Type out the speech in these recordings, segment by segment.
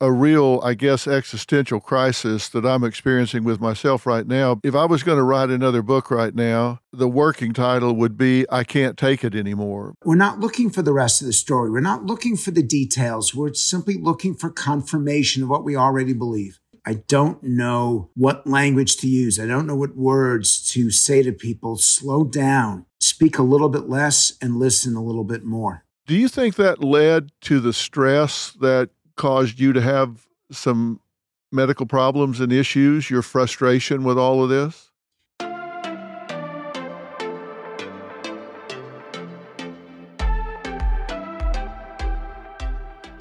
a real, I guess, existential crisis that I'm experiencing with myself right now. If I was going to write another book right now, the working title would be I Can't Take It Anymore. We're not looking for the rest of the story. We're not looking for the details. We're simply looking for confirmation of what we already believe. I don't know what language to use. I don't know what words to say to people. Slow down, speak a little bit less, and listen a little bit more. Do you think that led to the stress that caused you to have some medical problems and issues, your frustration with all of this?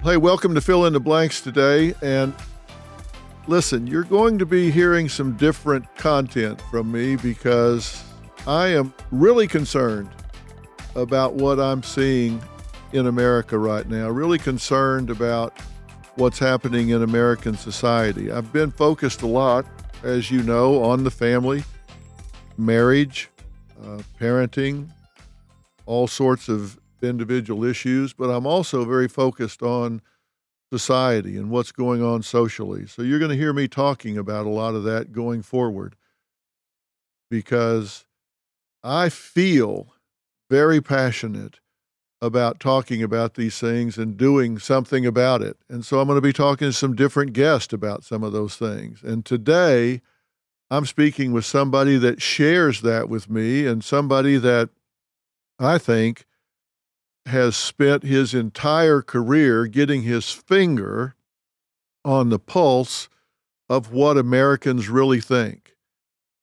Hey, welcome to Phil in the Blanks today. And listen, you're going to be hearing some different content from me because I am really concerned about what I'm seeing in America right now, really concerned about what's happening in American society. I've been focused a lot, as you know, on the family, marriage, uh, parenting, all sorts of individual issues, but I'm also very focused on society and what's going on socially. So you're going to hear me talking about a lot of that going forward because I feel very passionate about talking about these things and doing something about it. And so I'm going to be talking to some different guests about some of those things. And today, I'm speaking with somebody that shares that with me and somebody that I think has spent his entire career getting his finger on the pulse of what Americans really think.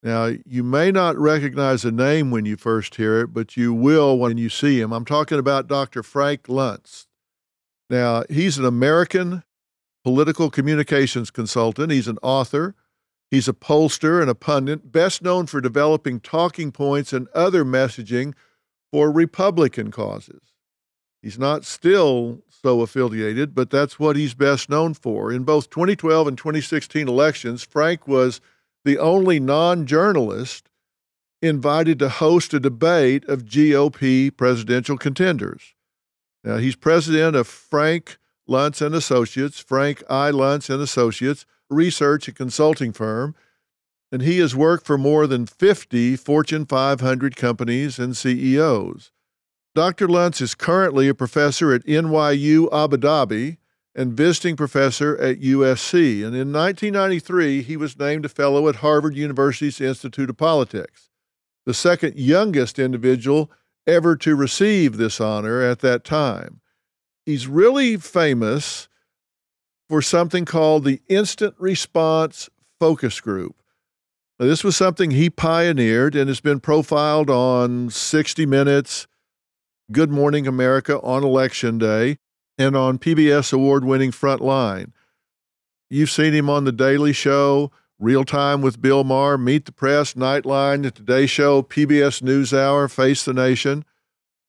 Now, you may not recognize a name when you first hear it, but you will when you see him. I'm talking about Dr. Frank Luntz. Now, he's an American political communications consultant, he's an author, he's a pollster and a pundit, best known for developing talking points and other messaging for Republican causes. He's not still so affiliated, but that's what he's best known for. In both 2012 and 2016 elections, Frank was the only non journalist invited to host a debate of GOP presidential contenders. Now, he's president of Frank Luntz and Associates, Frank I. Luntz and Associates, research and consulting firm, and he has worked for more than 50 Fortune 500 companies and CEOs. Dr. Luntz is currently a professor at NYU Abu Dhabi and visiting professor at USC. And in 1993, he was named a fellow at Harvard University's Institute of Politics, the second youngest individual ever to receive this honor at that time. He's really famous for something called the Instant Response Focus Group. Now, this was something he pioneered and has been profiled on 60 Minutes, Good Morning America on Election Day, and on PBS award winning Frontline. You've seen him on The Daily Show, Real Time with Bill Maher, Meet the Press, Nightline, The Today Show, PBS NewsHour, Face the Nation.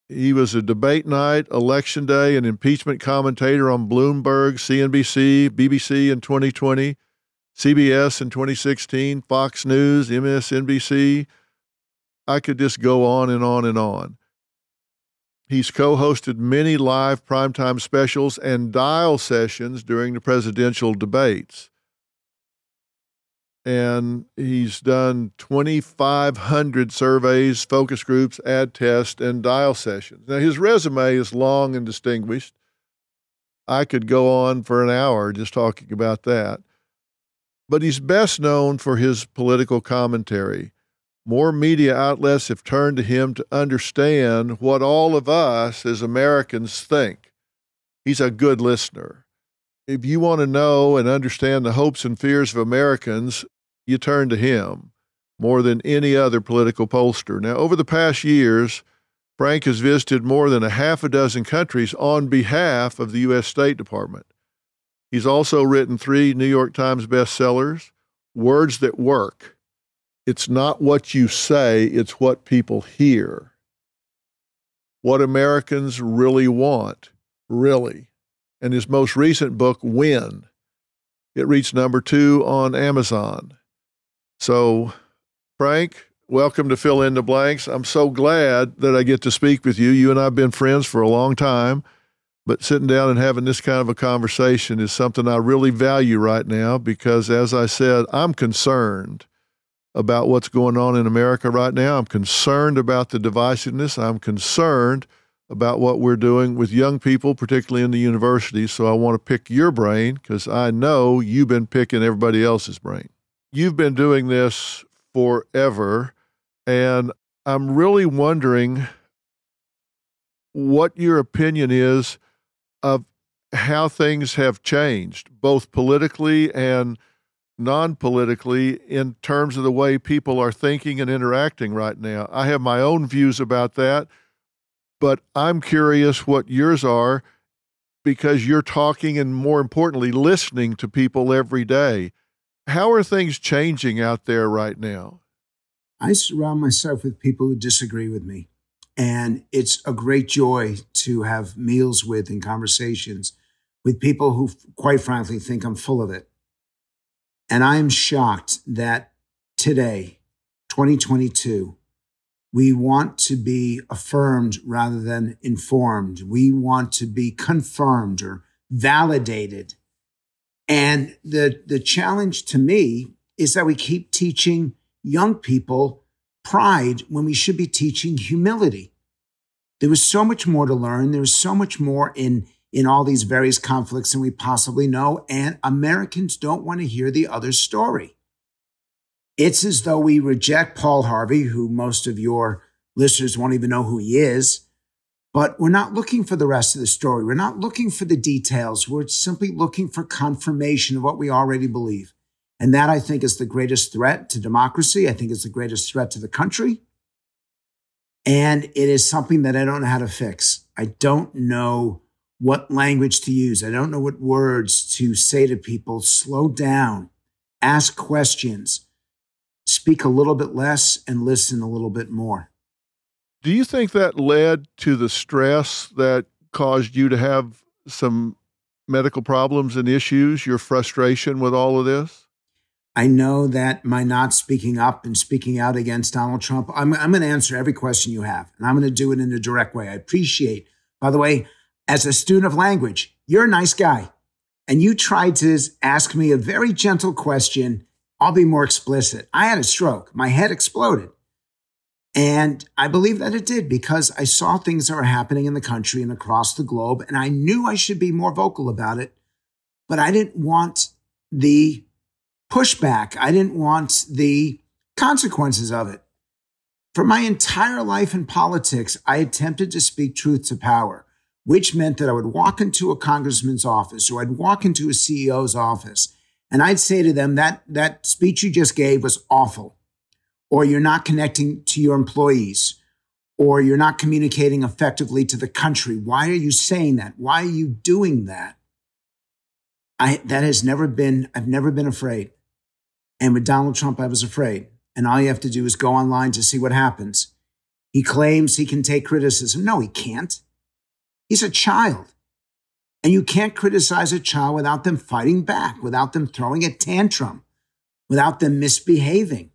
He was a debate night, election day, and impeachment commentator on Bloomberg, CNBC, BBC in 2020, CBS in 2016, Fox News, MSNBC. I could just go on and on and on. He's co hosted many live primetime specials and dial sessions during the presidential debates. And he's done 2,500 surveys, focus groups, ad tests, and dial sessions. Now, his resume is long and distinguished. I could go on for an hour just talking about that. But he's best known for his political commentary more media outlets have turned to him to understand what all of us as Americans think. He's a good listener. If you want to know and understand the hopes and fears of Americans, you turn to him more than any other political pollster. Now, over the past years, Frank has visited more than a half a dozen countries on behalf of the U.S. State Department. He's also written three New York Times bestsellers, Words That Work it's not what you say, it's what people hear. What Americans really want, really. And his most recent book, When, it reached number two on Amazon. So, Frank, welcome to Phil in the Blanks. I'm so glad that I get to speak with you. You and I have been friends for a long time. But sitting down and having this kind of a conversation is something I really value right now because, as I said, I'm concerned about what's going on in America right now. I'm concerned about the divisiveness. I'm concerned about what we're doing with young people, particularly in the universities. So I want to pick your brain because I know you've been picking everybody else's brain. You've been doing this forever. And I'm really wondering what your opinion is of how things have changed, both politically and non politically, in terms of the way people are thinking and interacting right now. I have my own views about that, but I'm curious what yours are because you're talking and, more importantly, listening to people every day. How are things changing out there right now? I surround myself with people who disagree with me. And it's a great joy to have meals with and conversations with people who, quite frankly, think I'm full of it. And I am shocked that today, 2022, we want to be affirmed rather than informed. We want to be confirmed or validated. And the, the challenge to me is that we keep teaching young people pride when we should be teaching humility. There was so much more to learn. There's so much more in, in all these various conflicts than we possibly know. And Americans don't want to hear the other story. It's as though we reject Paul Harvey, who most of your listeners won't even know who he is. But we're not looking for the rest of the story. We're not looking for the details. We're simply looking for confirmation of what we already believe. And that I think is the greatest threat to democracy. I think it's the greatest threat to the country. And it is something that I don't know how to fix. I don't know what language to use. I don't know what words to say to people. Slow down, ask questions, speak a little bit less, and listen a little bit more. Do you think that led to the stress that caused you to have some medical problems and issues, your frustration with all of this? I know that my not speaking up and speaking out against Donald Trump, I'm, I'm going to answer every question you have, and I'm going to do it in a direct way. I appreciate, by the way, as a student of language, you're a nice guy. And you tried to ask me a very gentle question. I'll be more explicit. I had a stroke. My head exploded. And I believe that it did because I saw things that were happening in the country and across the globe. And I knew I should be more vocal about it, but I didn't want the pushback. I didn't want the consequences of it. For my entire life in politics, I attempted to speak truth to power, which meant that I would walk into a congressman's office or I'd walk into a CEO's office and I'd say to them that that speech you just gave was awful or you're not connecting to your employees or you're not communicating effectively to the country. Why are you saying that? Why are you doing that? I, that has never been, I've never been afraid. And with Donald Trump, I was afraid. And all you have to do is go online to see what happens. He claims he can take criticism. No, he can't. He's a child. And you can't criticize a child without them fighting back, without them throwing a tantrum, without them misbehaving.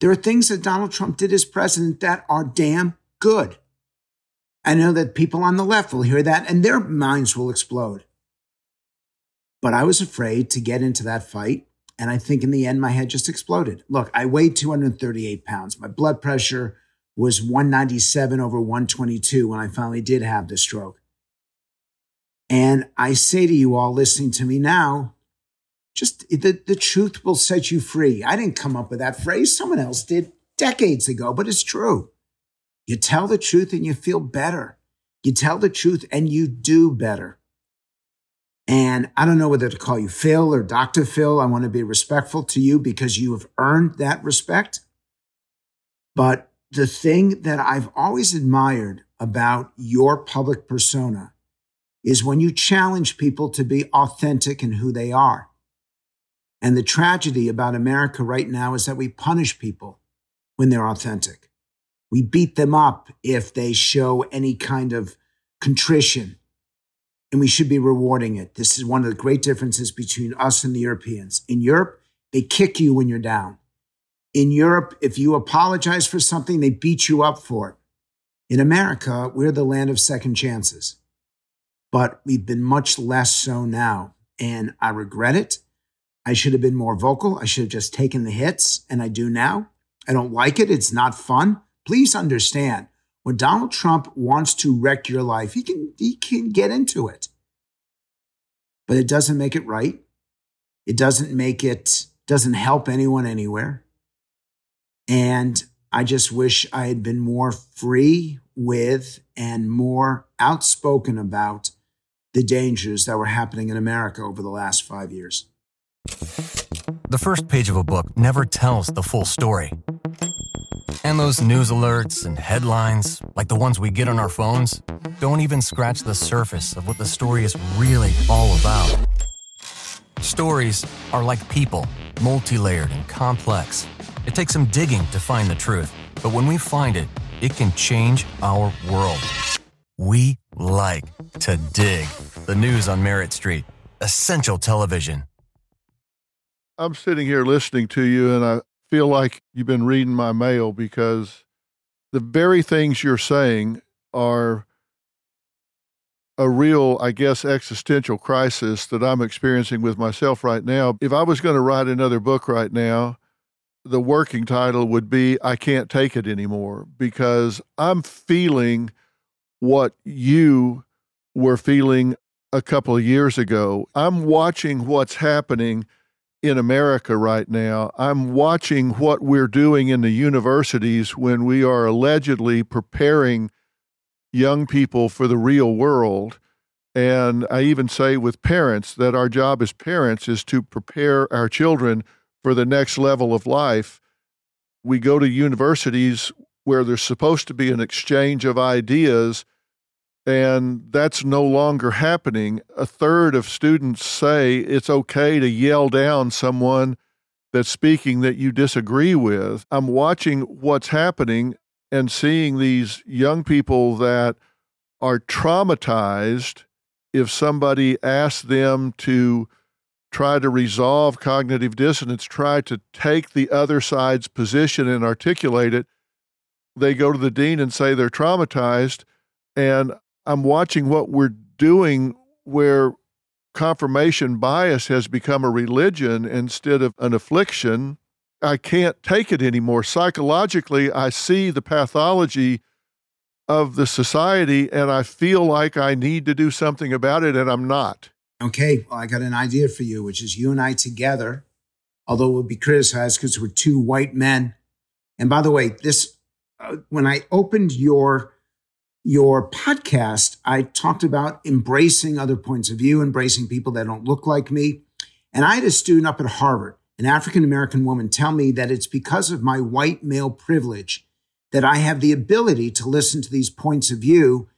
There are things that Donald Trump did as president that are damn good. I know that people on the left will hear that and their minds will explode. But I was afraid to get into that fight and I think in the end, my head just exploded. Look, I weighed 238 pounds. My blood pressure was 197 over 122 when I finally did have the stroke. And I say to you all listening to me now, just the, the truth will set you free. I didn't come up with that phrase. Someone else did decades ago, but it's true. You tell the truth and you feel better. You tell the truth and you do better. And I don't know whether to call you Phil or Dr. Phil. I want to be respectful to you because you have earned that respect. But the thing that I've always admired about your public persona is when you challenge people to be authentic in who they are. And the tragedy about America right now is that we punish people when they're authentic. We beat them up if they show any kind of contrition and we should be rewarding it. This is one of the great differences between us and the Europeans. In Europe, they kick you when you're down. In Europe, if you apologize for something, they beat you up for it. In America, we're the land of second chances. but we've been much less so now. And I regret it. I should have been more vocal. I should have just taken the hits, and I do now. I don't like it. It's not fun. Please understand when Donald Trump wants to wreck your life, he can, he can get into it. But it doesn't make it right. It doesn't make it, doesn't help anyone anywhere. And I just wish I had been more free with and more outspoken about the dangers that were happening in America over the last five years. The first page of a book never tells the full story. And those news alerts and headlines, like the ones we get on our phones, don't even scratch the surface of what the story is really all about. Stories are like people, multi layered and complex. It takes some digging to find the truth, but when we find it, it can change our world. We like to dig. The news on Merit Street. Essential television. I'm sitting here listening to you, and I feel like you've been reading my mail because the very things you're saying are a real, I guess, existential crisis that I'm experiencing with myself right now. If I was going to write another book right now, the working title would be I Can't Take It Anymore because I'm feeling what you were feeling a couple of years ago. I'm watching what's happening in America right now. I'm watching what we're doing in the universities when we are allegedly preparing young people for the real world. And I even say with parents that our job as parents is to prepare our children for the next level of life. We go to universities where there's supposed to be an exchange of ideas, and that's no longer happening. A third of students say it's okay to yell down someone that's speaking that you disagree with. I'm watching what's happening and seeing these young people that are traumatized if somebody asks them to try to resolve cognitive dissonance, try to take the other side's position and articulate it, they go to the dean and say they're traumatized. And I'm watching what we're doing where confirmation bias has become a religion instead of an affliction. I can't take it anymore. Psychologically, I see the pathology of the society and I feel like I need to do something about it, and I'm not. Okay, well, I got an idea for you, which is you and I together, although we'll be criticized because we're two white men. And by the way, this uh, when I opened your your podcast, I talked about embracing other points of view, embracing people that don't look like me. And I had a student up at Harvard, an African American woman, tell me that it's because of my white male privilege that I have the ability to listen to these points of view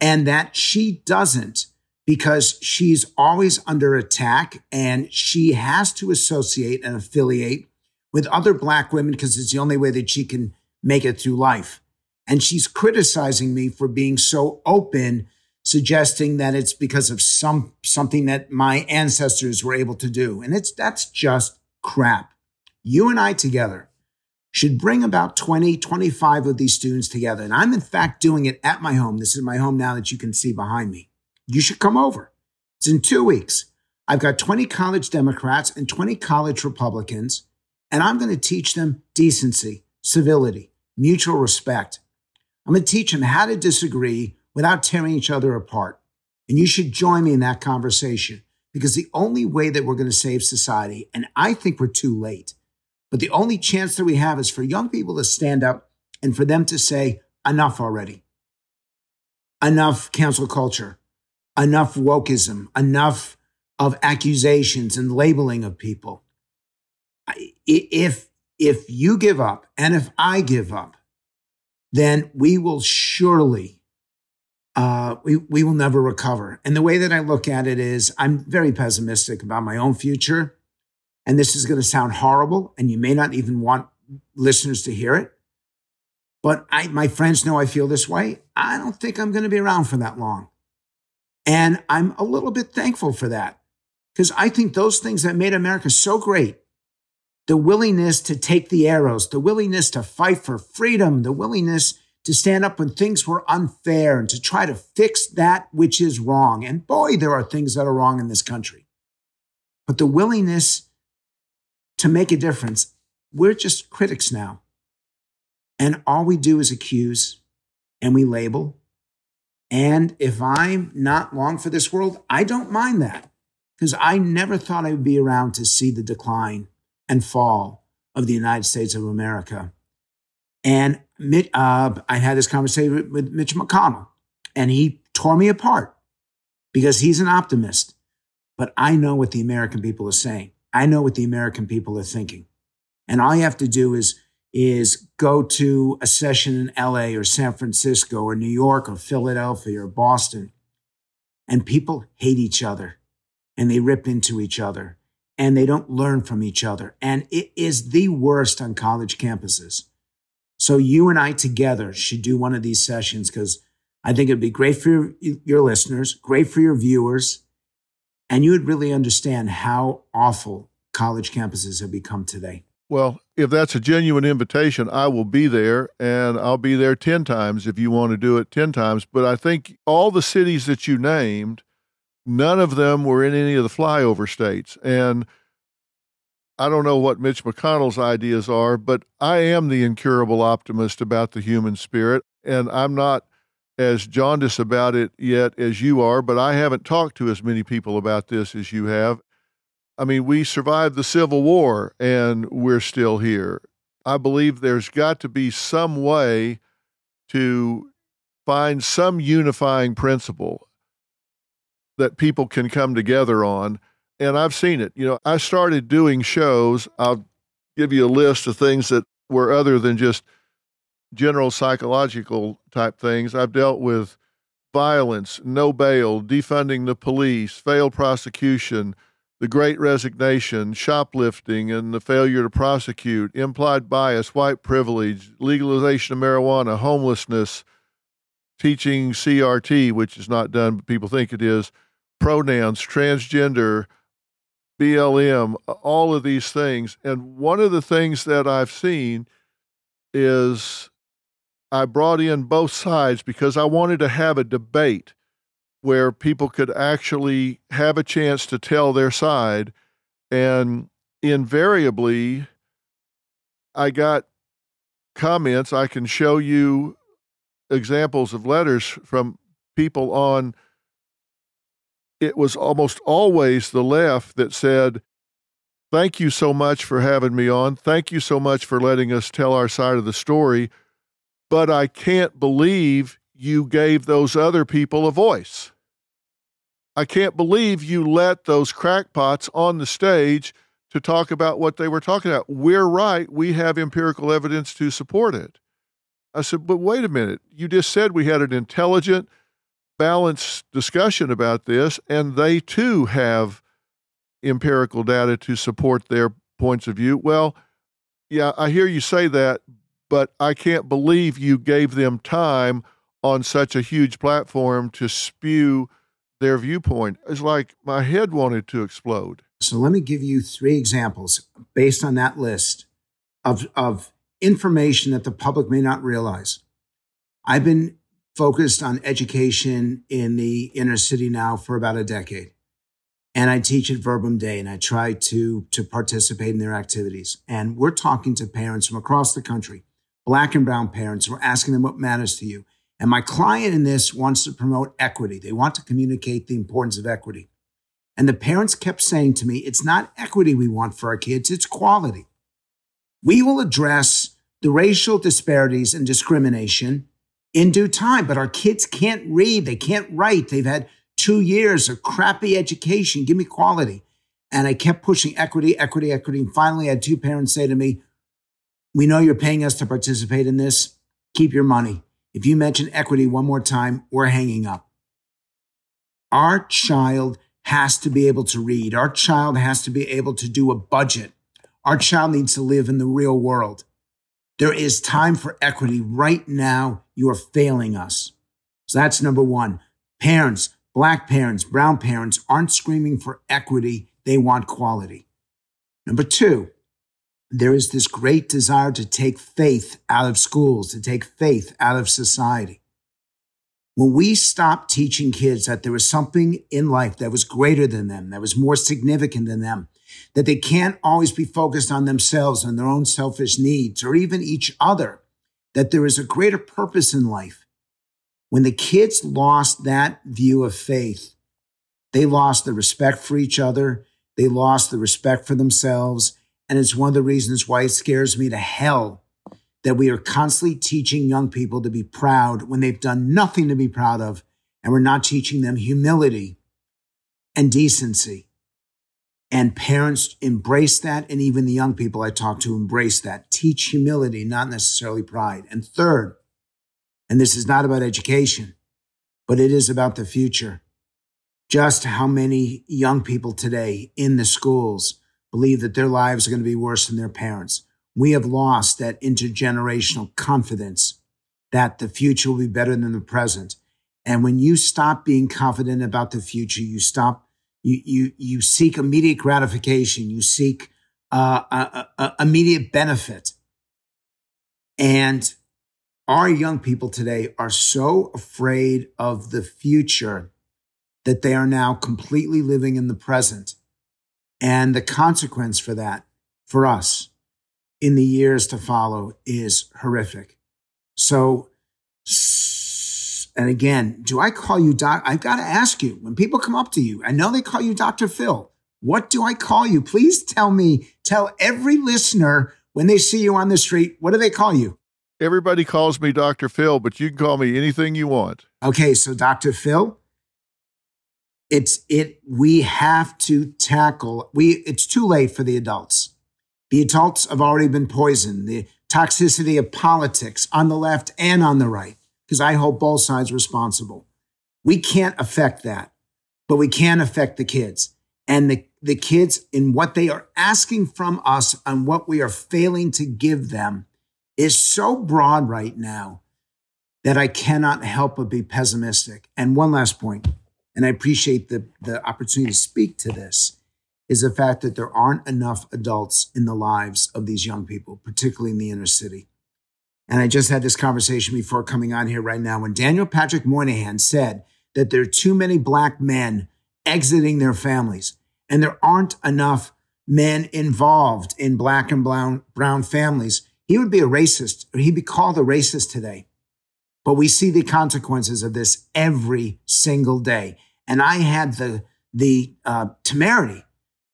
and that she doesn't because she's always under attack and she has to associate and affiliate with other black women because it's the only way that she can make it through life. And she's criticizing me for being so open, suggesting that it's because of some something that my ancestors were able to do. And it's that's just crap. You and I together should bring about 20, 25 of these students together. And I'm in fact doing it at my home. This is my home now that you can see behind me you should come over. It's in two weeks. I've got 20 college Democrats and 20 college Republicans, and I'm going to teach them decency, civility, mutual respect. I'm going to teach them how to disagree without tearing each other apart. And you should join me in that conversation because the only way that we're going to save society, and I think we're too late, but the only chance that we have is for young people to stand up and for them to say, enough already. Enough cancel culture enough wokeism, enough of accusations and labeling of people. If if you give up and if I give up, then we will surely uh, we we will never recover. And the way that I look at it is, I'm very pessimistic about my own future. And this is going to sound horrible, and you may not even want listeners to hear it. But I, my friends know I feel this way. I don't think I'm going to be around for that long. And I'm a little bit thankful for that because I think those things that made America so great the willingness to take the arrows, the willingness to fight for freedom, the willingness to stand up when things were unfair and to try to fix that which is wrong. And boy, there are things that are wrong in this country. But the willingness to make a difference, we're just critics now. And all we do is accuse and we label. And if I'm not long for this world, I don't mind that because I never thought I would be around to see the decline and fall of the United States of America. And uh, I had this conversation with Mitch McConnell, and he tore me apart because he's an optimist. But I know what the American people are saying. I know what the American people are thinking. And all you have to do is, is go to a session in LA or San Francisco or New York or Philadelphia or Boston. And people hate each other and they rip into each other and they don't learn from each other. And it is the worst on college campuses. So you and I together should do one of these sessions because I think it'd be great for your, your, listeners, great for your viewers, and you would really understand how awful college campuses have become today. Well, if that's a genuine invitation, I will be there and I'll be there 10 times if you want to do it 10 times. But I think all the cities that you named, none of them were in any of the flyover states. And I don't know what Mitch McConnell's ideas are, but I am the incurable optimist about the human spirit. And I'm not as jaundiced about it yet as you are, but I haven't talked to as many people about this as you have. I mean, we survived the Civil War and we're still here. I believe there's got to be some way to find some unifying principle that people can come together on and I've seen it. You know, I started doing shows. I'll give you a list of things that were other than just general psychological type things. I've dealt with violence, no bail, defunding the police, failed prosecution, the great resignation, shoplifting and the failure to prosecute, implied bias, white privilege, legalization of marijuana, homelessness, teaching CRT, which is not done, but people think it is, pronouns, transgender, BLM, all of these things. And one of the things that I've seen is I brought in both sides because I wanted to have a debate where people could actually have a chance to tell their side. And invariably, I got comments. I can show you examples of letters from people on it was almost always the left that said, Thank you so much for having me on. Thank you so much for letting us tell our side of the story. But I can't believe you gave those other people a voice. I can't believe you let those crackpots on the stage to talk about what they were talking about. We're right. We have empirical evidence to support it. I said, but wait a minute. You just said we had an intelligent, balanced discussion about this, and they too have empirical data to support their points of view. Well, yeah, I hear you say that, but I can't believe you gave them time on such a huge platform to spew their viewpoint. It's like my head wanted to explode. So let me give you three examples based on that list of, of information that the public may not realize. I've been focused on education in the inner city now for about a decade. And I teach at Verbum Dei and I try to, to participate in their activities. And we're talking to parents from across the country, black and brown parents. We're asking them what matters to you. And my client in this wants to promote equity. They want to communicate the importance of equity. And the parents kept saying to me, it's not equity we want for our kids, it's quality. We will address the racial disparities and discrimination in due time. But our kids can't read, they can't write. They've had two years of crappy education. Give me quality. And I kept pushing equity, equity, equity. And finally, I had two parents say to me, We know you're paying us to participate in this. Keep your money. If you mention equity one more time, we're hanging up. Our child has to be able to read. Our child has to be able to do a budget. Our child needs to live in the real world. There is time for equity right now. You are failing us. So that's number one. Parents, black parents, brown parents aren't screaming for equity. They want quality. Number two, there is this great desire to take faith out of schools, to take faith out of society. When we stopped teaching kids that there was something in life that was greater than them, that was more significant than them, that they can't always be focused on themselves and their own selfish needs or even each other, that there is a greater purpose in life. When the kids lost that view of faith, they lost the respect for each other. They lost the respect for themselves. And it's one of the reasons why it scares me to hell that we are constantly teaching young people to be proud when they've done nothing to be proud of, and we're not teaching them humility and decency. And parents embrace that, and even the young people I talk to embrace that. Teach humility, not necessarily pride. And third, and this is not about education, but it is about the future. Just how many young people today in the schools believe that their lives are going to be worse than their parents we have lost that intergenerational confidence that the future will be better than the present. And when you stop being confident about the future, you stop, you, you, you seek immediate gratification, you seek uh, a, a, immediate benefit. And our young people today are so afraid of the future that they are now completely living in the present. And the consequence for that, for us, in the years to follow is horrific. So, and again, do I call you doc? I've got to ask you when people come up to you, I know they call you Dr. Phil. What do I call you? Please tell me, tell every listener when they see you on the street, what do they call you? Everybody calls me Dr. Phil, but you can call me anything you want. Okay, so Dr. Phil, it's it we have to tackle we it's too late for the adults the adults have already been poisoned. The toxicity of politics on the left and on the right, because I hold both sides responsible. We can't affect that, but we can affect the kids. And the, the kids in what they are asking from us and what we are failing to give them is so broad right now that I cannot help but be pessimistic. And one last point, and I appreciate the, the opportunity to speak to this is the fact that there aren't enough adults in the lives of these young people, particularly in the inner city. And I just had this conversation before coming on here right now when Daniel Patrick Moynihan said that there are too many black men exiting their families and there aren't enough men involved in black and brown, brown families. He would be a racist or he'd be called a racist today. But we see the consequences of this every single day. And I had the, the uh, temerity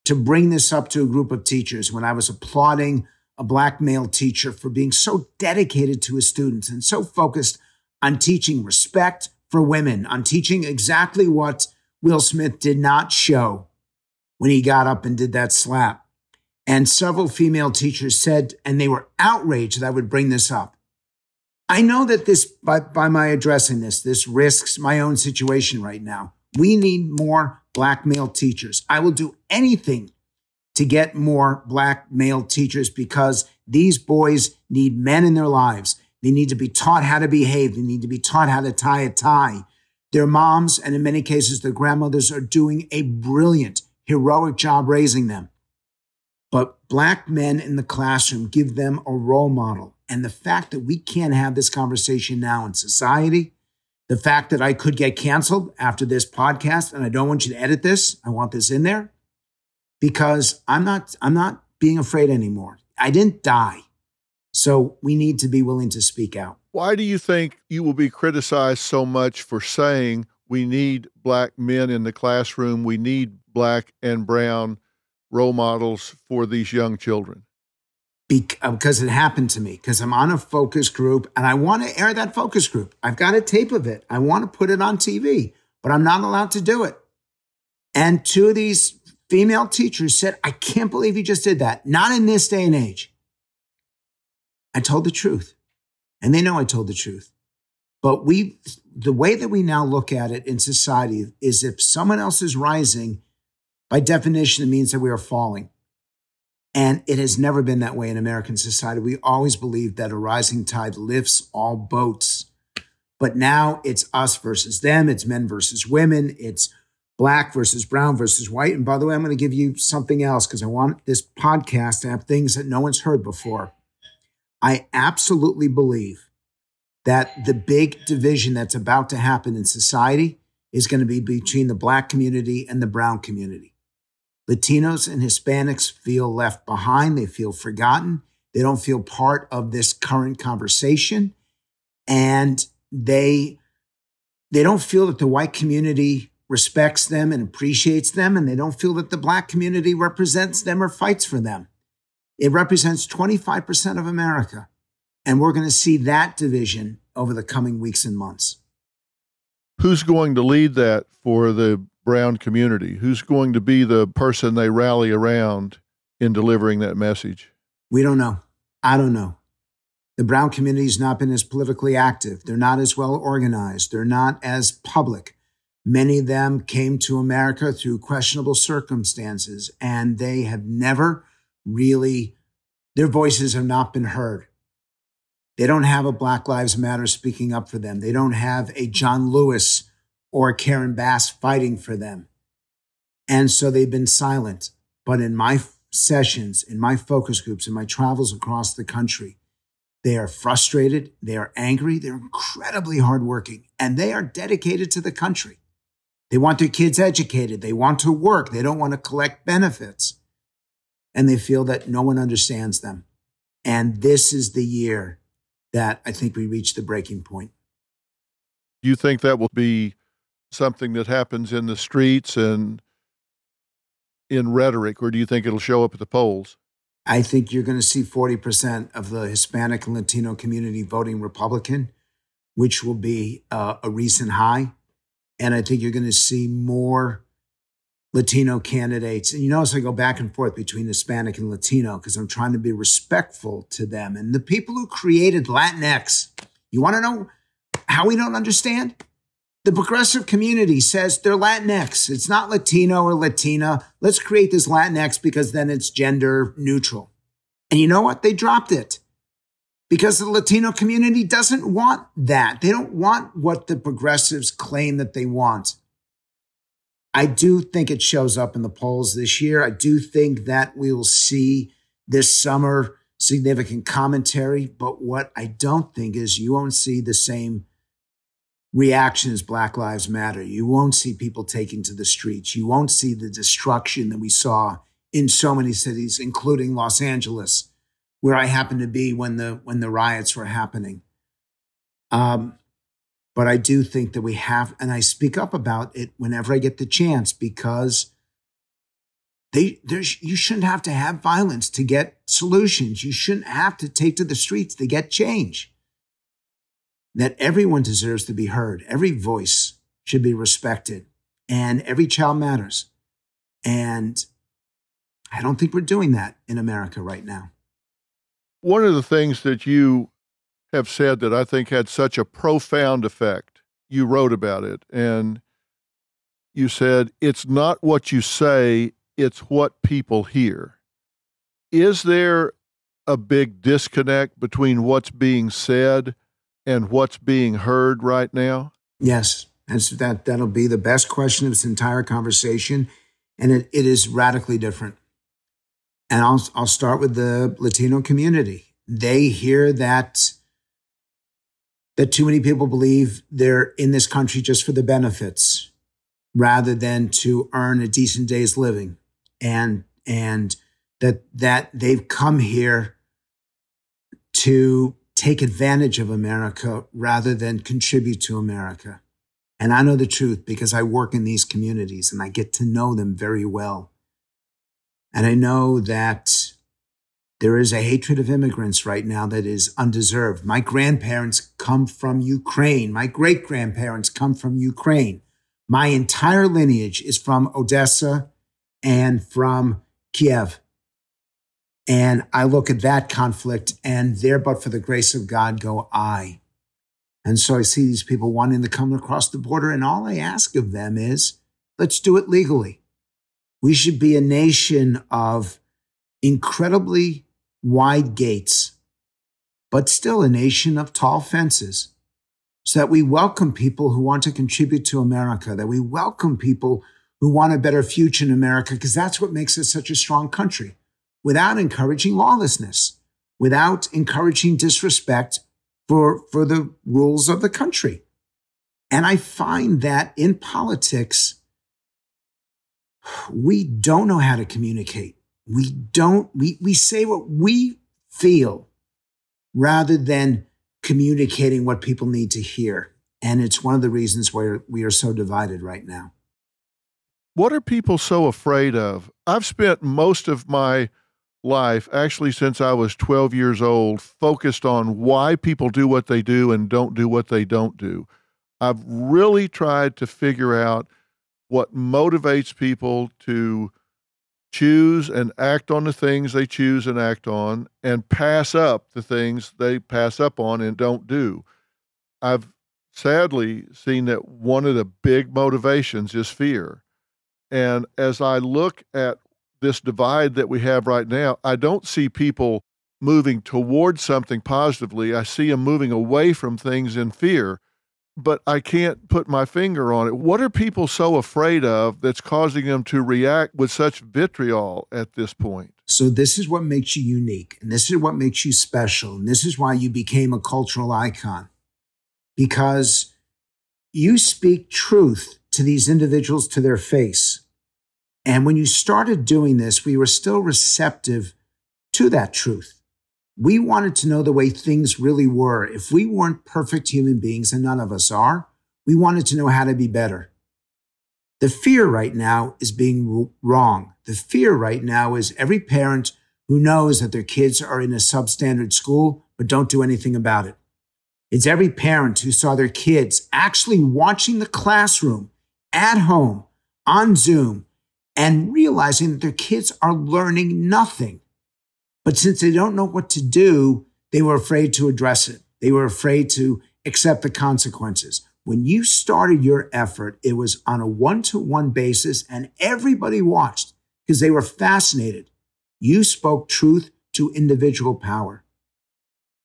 to bring this up to a group of teachers when I was applauding a black male teacher for being so dedicated to his students and so focused on teaching respect for women, on teaching exactly what Will Smith did not show when he got up and did that slap. And several female teachers said, and they were outraged that I would bring this up. I know that this, by, by my addressing this, this risks my own situation right now. We need more black male teachers. I will do anything to get more black male teachers because these boys need men in their lives. They need to be taught how to behave. They need to be taught how to tie a tie. Their moms, and in many cases, their grandmothers, are doing a brilliant, heroic job raising them. But black men in the classroom give them a role model. And the fact that we can't have this conversation now in society, the fact that I could get canceled after this podcast, and I don't want you to edit this. I want this in there because I'm not I'm not being afraid anymore. I didn't die. So we need to be willing to speak out. Why do you think you will be criticized so much for saying we need black men in the classroom, we need black and brown role models for these young children? Uh, because it happened to me because I'm on a focus group and I want to air that focus group. I've got a tape of it. I want to put it on TV, but I'm not allowed to do it. And two of these female teachers said, I can't believe you just did that. Not in this day and age. I told the truth and they know I told the truth. But we, the way that we now look at it in society is if someone else is rising, by definition, it means that we are falling. And it has never been that way in American society. We always believed that a rising tide lifts all boats. But now it's us versus them, it's men versus women, it's black versus brown versus white. And by the way, I'm going to give you something else because I want this podcast to have things that no one's heard before. I absolutely believe that the big division that's about to happen in society is going to be between the black community and the brown community. Latinos and Hispanics feel left behind. They feel forgotten. They don't feel part of this current conversation. And they, they don't feel that the white community respects them and appreciates them, and they don't feel that the black community represents them or fights for them. It represents 25% of America. And we're going to see that division over the coming weeks and months. Who's going to lead that for the brown community? Who's going to be the person they rally around in delivering that message? We don't know. I don't know. The brown community has not been as politically active. They're not as well organized. They're not as public. Many of them came to America through questionable circumstances, and they have never really, their voices have not been heard. They don't have a Black Lives Matter speaking up for them. They don't have a John Lewis or Karen Bass fighting for them. And so they've been silent. But in my sessions, in my focus groups, in my travels across the country, they are frustrated, they are angry, they're incredibly hardworking, and they are dedicated to the country. They want their kids educated. They want to work. They don't want to collect benefits. And they feel that no one understands them. And this is the year that I think we reach the breaking point. Do you think that will be something that happens in the streets and in rhetoric, or do you think it'll show up at the polls? I think you're going to see 40% of the Hispanic and Latino community voting Republican, which will be uh, a recent high. And I think you're going to see more Latino candidates. And you notice I go back and forth between Hispanic and Latino because I'm trying to be respectful to them. And the people who created Latinx, you want to know how we don't understand? The progressive community says they're Latinx. It's not Latino or Latina. Let's create this Latinx because then it's gender neutral. And you know what? They dropped it because the Latino community doesn't want that. They don't want what the progressives claim that they want. I do think it shows up in the polls this year. I do think that we will see this summer significant commentary. But what I don't think is you won't see the same reaction as Black Lives Matter. You won't see people taking to the streets. You won't see the destruction that we saw in so many cities, including Los Angeles where I happened to be when the when the riots were happening. Um, but I do think that we have, and I speak up about it whenever I get the chance because they there's you shouldn't have to have violence to get solutions. You shouldn't have to take to the streets to get change. That everyone deserves to be heard. Every voice should be respected, and every child matters. And I don't think we're doing that in America right now. One of the things that you have said that I think had such a profound effect, you wrote about it, and you said, It's not what you say, it's what people hear. Is there a big disconnect between what's being said and what's being heard right now? Yes. That's, that, that'll be the best question of this entire conversation. And it, it is radically different. And I'll, I'll start with the Latino community. They hear that that too many people believe they're in this country just for the benefits rather than to earn a decent day's living and and that that they've come here to take advantage of America rather than contribute to America. And I know the truth because I work in these communities and I get to know them very well. And I know that there is a hatred of immigrants right now that is undeserved. My grandparents come from Ukraine. My great grandparents come from Ukraine. My entire lineage is from Odessa and from Kiev. And I look at that conflict and there, but for the grace of God, go I. And so I see these people wanting to come across the border. And all I ask of them is let's do it legally. We should be a nation of incredibly wide gates, but still a nation of tall fences, so that we welcome people who want to contribute to America, that we welcome people who want a better future in America because that's what makes us such a strong country without encouraging lawlessness, without encouraging disrespect for, for the rules of the country. And I find that in politics, we don't know how to communicate. We don't, we, we say what we feel rather than communicating what people need to hear. And it's one of the reasons why we are so divided right now. What are people so afraid of? I've spent most of my life, actually since I was 12 years old, focused on why people do what they do and don't do what they don't do. I've really tried to figure out what motivates people to choose and act on the things they choose and act on and pass up the things they pass up on and don't do. I've sadly seen that one of the big motivations is fear. And as I look at this divide that we have right now, I don't see people moving towards something positively. I see them moving away from things in fear but I can't put my finger on it. What are people so afraid of that's causing them to react with such vitriol at this point? So, this is what makes you unique, and this is what makes you special, and this is why you became a cultural icon because you speak truth to these individuals to their face. And when you started doing this, we were still receptive to that truth. We wanted to know the way things really were. If we weren't perfect human beings, and none of us are, we wanted to know how to be better. The fear right now is being wrong. The fear right now is every parent who knows that their kids are in a substandard school but don't do anything about it. It's every parent who saw their kids actually watching the classroom at home on Zoom and realizing that their kids are learning nothing. But since they don't know what to do, they were afraid to address it. They were afraid to accept the consequences. When you started your effort, it was on a one to one basis and everybody watched because they were fascinated. You spoke truth to individual power.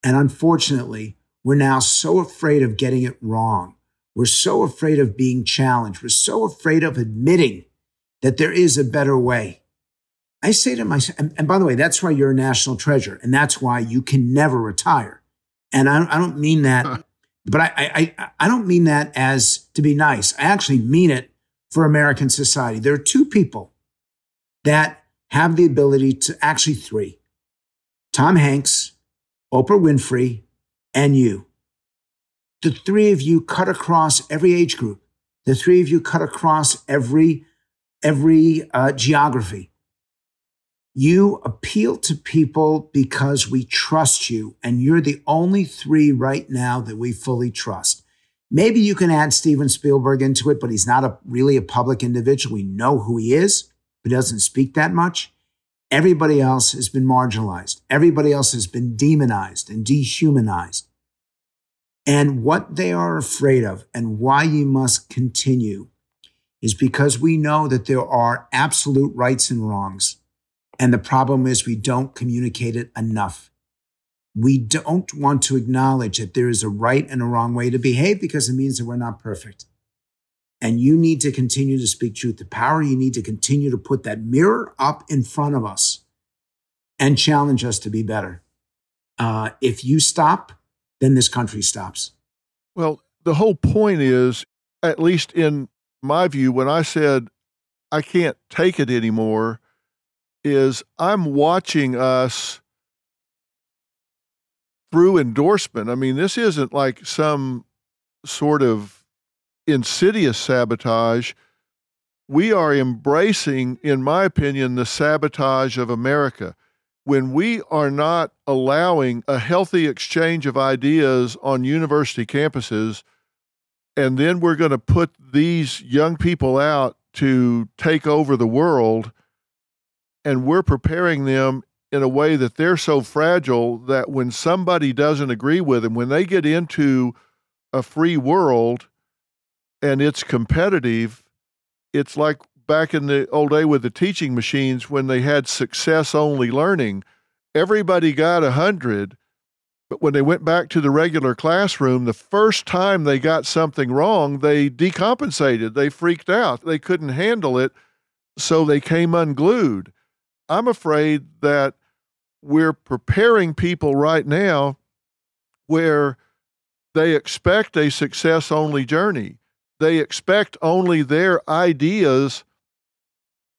And unfortunately, we're now so afraid of getting it wrong. We're so afraid of being challenged. We're so afraid of admitting that there is a better way. I say to myself, and, and, by the way, that's why you're a national treasure, and that's why you can never retire. And I, I don't mean that, but I, I, I don't mean that as to be nice. I actually mean it for American society. There are two people that have the ability to actually three Tom Hanks, Oprah Winfrey, and you. The three of you cut across every age group. The three of you cut across every every uh, geography. You appeal to people because we trust you, and you're the only three right now that we fully trust. Maybe you can add Steven Spielberg into it, but he's not a, really a public individual. We know who he is, but doesn't speak that much. Everybody else has been marginalized. Everybody else has been demonized and dehumanized. And what they are afraid of and why you must continue is because we know that there are absolute rights and wrongs and the problem is we don't communicate it enough. We don't want to acknowledge that there is a right and a wrong way to behave because it means that we're not perfect. And you need to continue to speak truth to power. You need to continue to put that mirror up in front of us and challenge us to be better. Uh, if you stop, then this country stops. Well, the whole point is, at least in my view, when I said I can't take it anymore, is I'm watching us through endorsement. I mean, this isn't like some sort of insidious sabotage. We are embracing, in my opinion, the sabotage of America. When we are not allowing a healthy exchange of ideas on university campuses, and then we're going to put these young people out to take over the world and we're preparing them in a way that they're so fragile that when somebody doesn't agree with them, when they get into a free world and it's competitive, it's like back in the old day with the teaching machines when they had success only learning. Everybody got a hundred, But when they went back to the regular classroom, the first time they got something wrong, they decompensated. They freaked out. They couldn't handle it. So they came unglued. I'm afraid that we're preparing people right now where they expect a success only journey. They expect only their ideas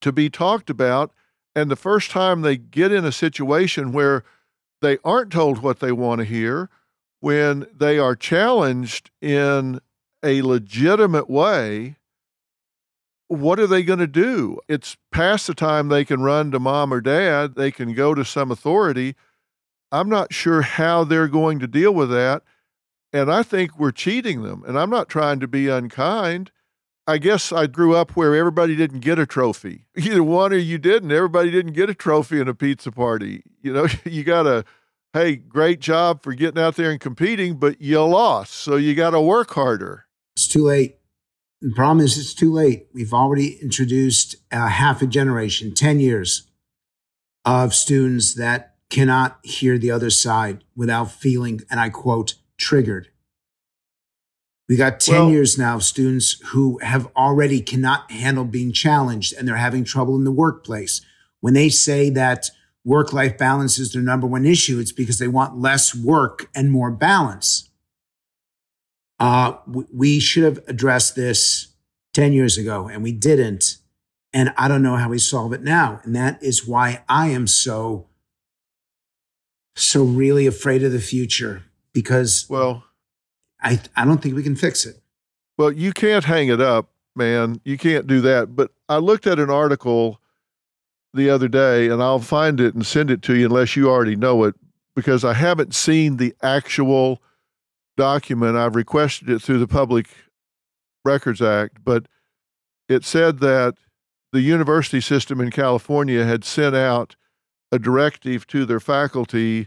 to be talked about. And the first time they get in a situation where they aren't told what they want to hear, when they are challenged in a legitimate way, what are they going to do? It's past the time they can run to mom or dad, they can go to some authority. I'm not sure how they're going to deal with that. And I think we're cheating them. And I'm not trying to be unkind. I guess I grew up where everybody didn't get a trophy. Either one or you didn't. Everybody didn't get a trophy in a pizza party. You know, you got to, hey, great job for getting out there and competing, but you lost. So you got to work harder. It's too late. The problem is, it's too late. We've already introduced a half a generation, 10 years of students that cannot hear the other side without feeling, and I quote, triggered. We got 10 well, years now of students who have already cannot handle being challenged and they're having trouble in the workplace. When they say that work life balance is their number one issue, it's because they want less work and more balance. Uh, we should have addressed this 10 years ago and we didn't. And I don't know how we solve it now. And that is why I am so, so really afraid of the future because well, I, I don't think we can fix it. Well, you can't hang it up, man. You can't do that. But I looked at an article the other day, and I'll find it and send it to you unless you already know it, because I haven't seen the actual document. I've requested it through the Public Records Act, but it said that the university system in California had sent out a directive to their faculty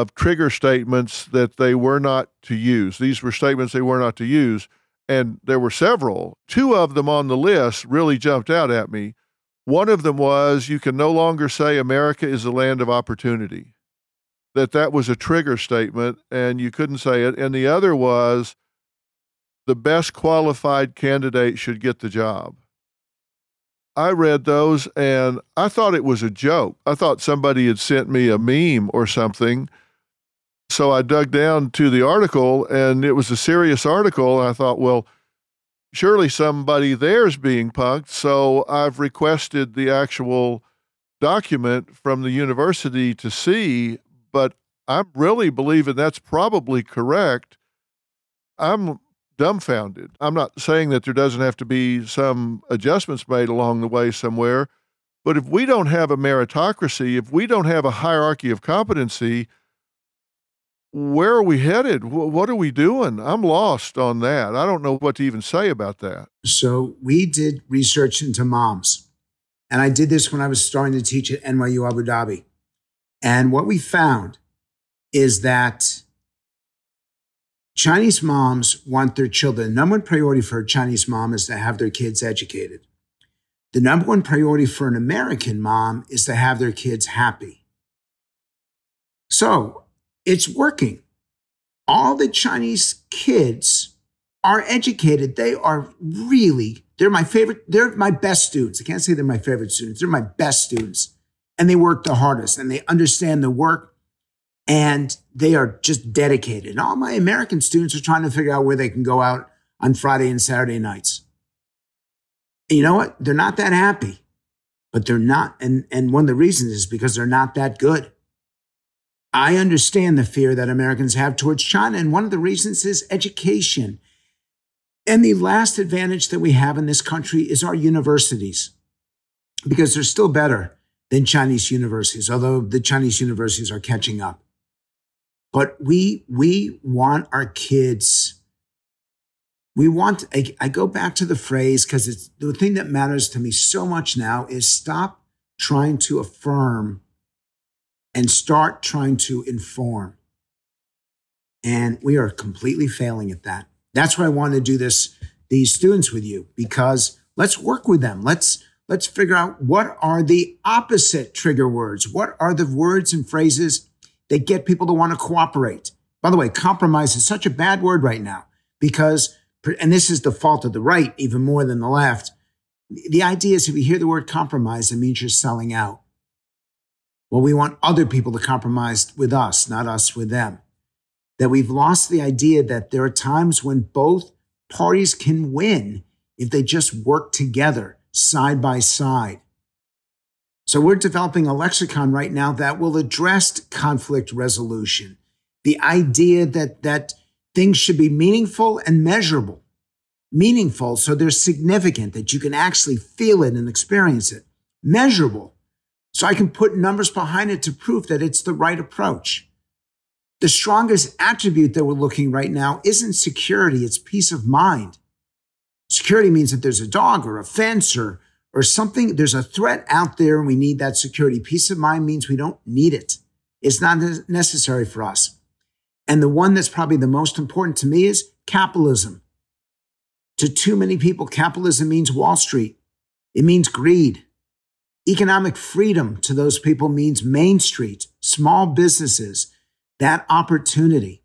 of trigger statements that they were not to use. These were statements they were not to use. And there were several. Two of them on the list really jumped out at me. One of them was you can no longer say America is a land of opportunity. That that was a trigger statement and you couldn't say it. And the other was the best qualified candidate should get the job. I read those and I thought it was a joke. I thought somebody had sent me a meme or something. So I dug down to the article and it was a serious article. And I thought, well, surely somebody there's being punked. So I've requested the actual document from the university to see, but I'm really believing that's probably correct. I'm dumbfounded. I'm not saying that there doesn't have to be some adjustments made along the way somewhere, but if we don't have a meritocracy, if we don't have a hierarchy of competency, where are we headed? What are we doing? I'm lost on that. I don't know what to even say about that. So, we did research into moms. And I did this when I was starting to teach at NYU Abu Dhabi. And what we found is that Chinese moms want their children. The number one priority for a Chinese mom is to have their kids educated. The number one priority for an American mom is to have their kids happy. So it's working. All the Chinese kids are educated. They are really, they're my favorite, they're my best students. I can't say they're my favorite students. They're my best students. And they work the hardest and they understand the work and they are just dedicated. And all my American students are trying to figure out where they can go out on Friday and Saturday nights. And you know what? They're not that happy, but they're not. And, and one of the reasons is because they're not that good. I understand the fear that Americans have towards China. And one of the reasons is education. And the last advantage that we have in this country is our universities, because they're still better than Chinese universities, although the Chinese universities are catching up. But we we want our kids. We want. I, I go back to the phrase because it's the thing that matters to me so much now is stop trying to affirm and start trying to inform. And we are completely failing at that. That's why I want to do this these students with you because let's work with them. Let's let's figure out what are the opposite trigger words. What are the words and phrases that get people to want to cooperate. By the way, compromise is such a bad word right now because, and this is the fault of the right even more than the left. The idea is if you hear the word compromise, it means you're selling out. Well, we want other people to compromise with us, not us with them. That we've lost the idea that there are times when both parties can win if they just work together side by side. So we're developing a lexicon right now that will address conflict resolution. The idea that, that things should be meaningful and measurable. Meaningful, so they're significant, that you can actually feel it and experience it. Measurable, so I can put numbers behind it to prove that it's the right approach. The strongest attribute that we're looking right now isn't security, it's peace of mind. Security means that there's a dog or a fence or, or something, there's a threat out there and we need that security. Peace of mind means we don't need it. It's not necessary for us. And the one that's probably the most important to me is capitalism. To too many people, capitalism means Wall Street. It means greed. Economic freedom to those people means Main Street, small businesses, that opportunity.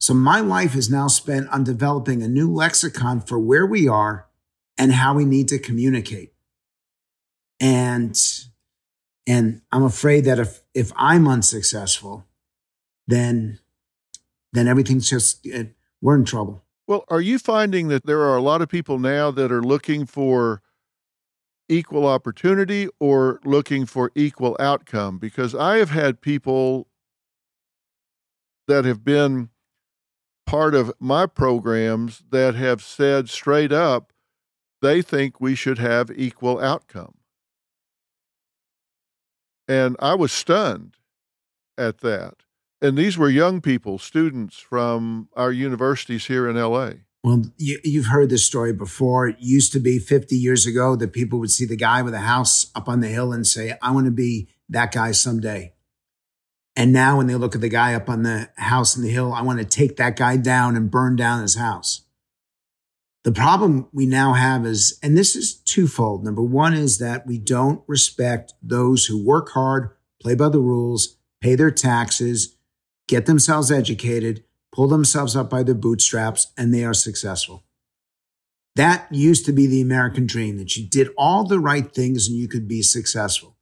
So my life is now spent on developing a new lexicon for where we are and how we need to communicate. And, and I'm afraid that if, if I'm unsuccessful, then, then everything's just, uh, we're in trouble. Well, are you finding that there are a lot of people now that are looking for equal opportunity or looking for equal outcome? Because I have had people that have been part of my programs that have said straight up they think we should have equal outcome. And I was stunned at that. And these were young people, students from our universities here in LA. Well, you, have heard this story before. It used to be 50 years ago that people would see the guy with a house up on the hill and say, I want to be that guy someday. And now when they look at the guy up on the house in the hill, I want to take that guy down and burn down his house. The problem we now have is, and this is twofold. Number one is that we don't respect those who work hard, play by the rules, pay their taxes, get themselves educated, pull themselves up by their bootstraps, and they are successful. That used to be the American dream that you did all the right things and you could be successful.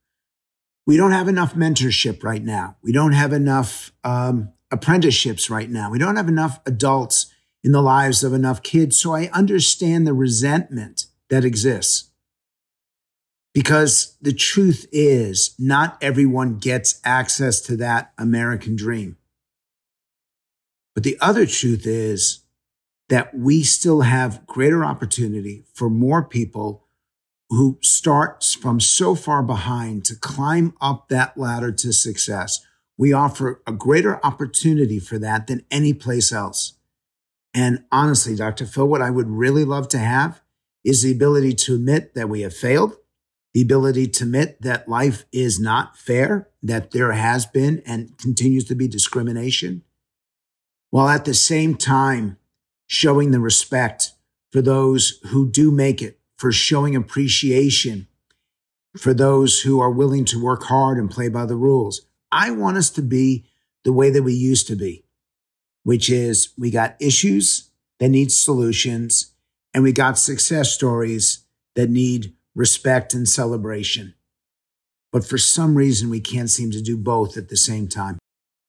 We don't have enough mentorship right now. We don't have enough um, apprenticeships right now. We don't have enough adults in the lives of enough kids. So I understand the resentment that exists. Because the truth is, not everyone gets access to that American dream. But the other truth is that we still have greater opportunity for more people who start from so far behind to climb up that ladder to success. We offer a greater opportunity for that than any place else. And honestly, Dr. Phil, what I would really love to have is the ability to admit that we have failed, the ability to admit that life is not fair, that there has been and continues to be discrimination, while at the same time showing the respect for those who do make it, for showing appreciation for those who are willing to work hard and play by the rules. I want us to be the way that we used to be, which is we got issues that need solutions and we got success stories that need respect and celebration. But for some reason, we can't seem to do both at the same time.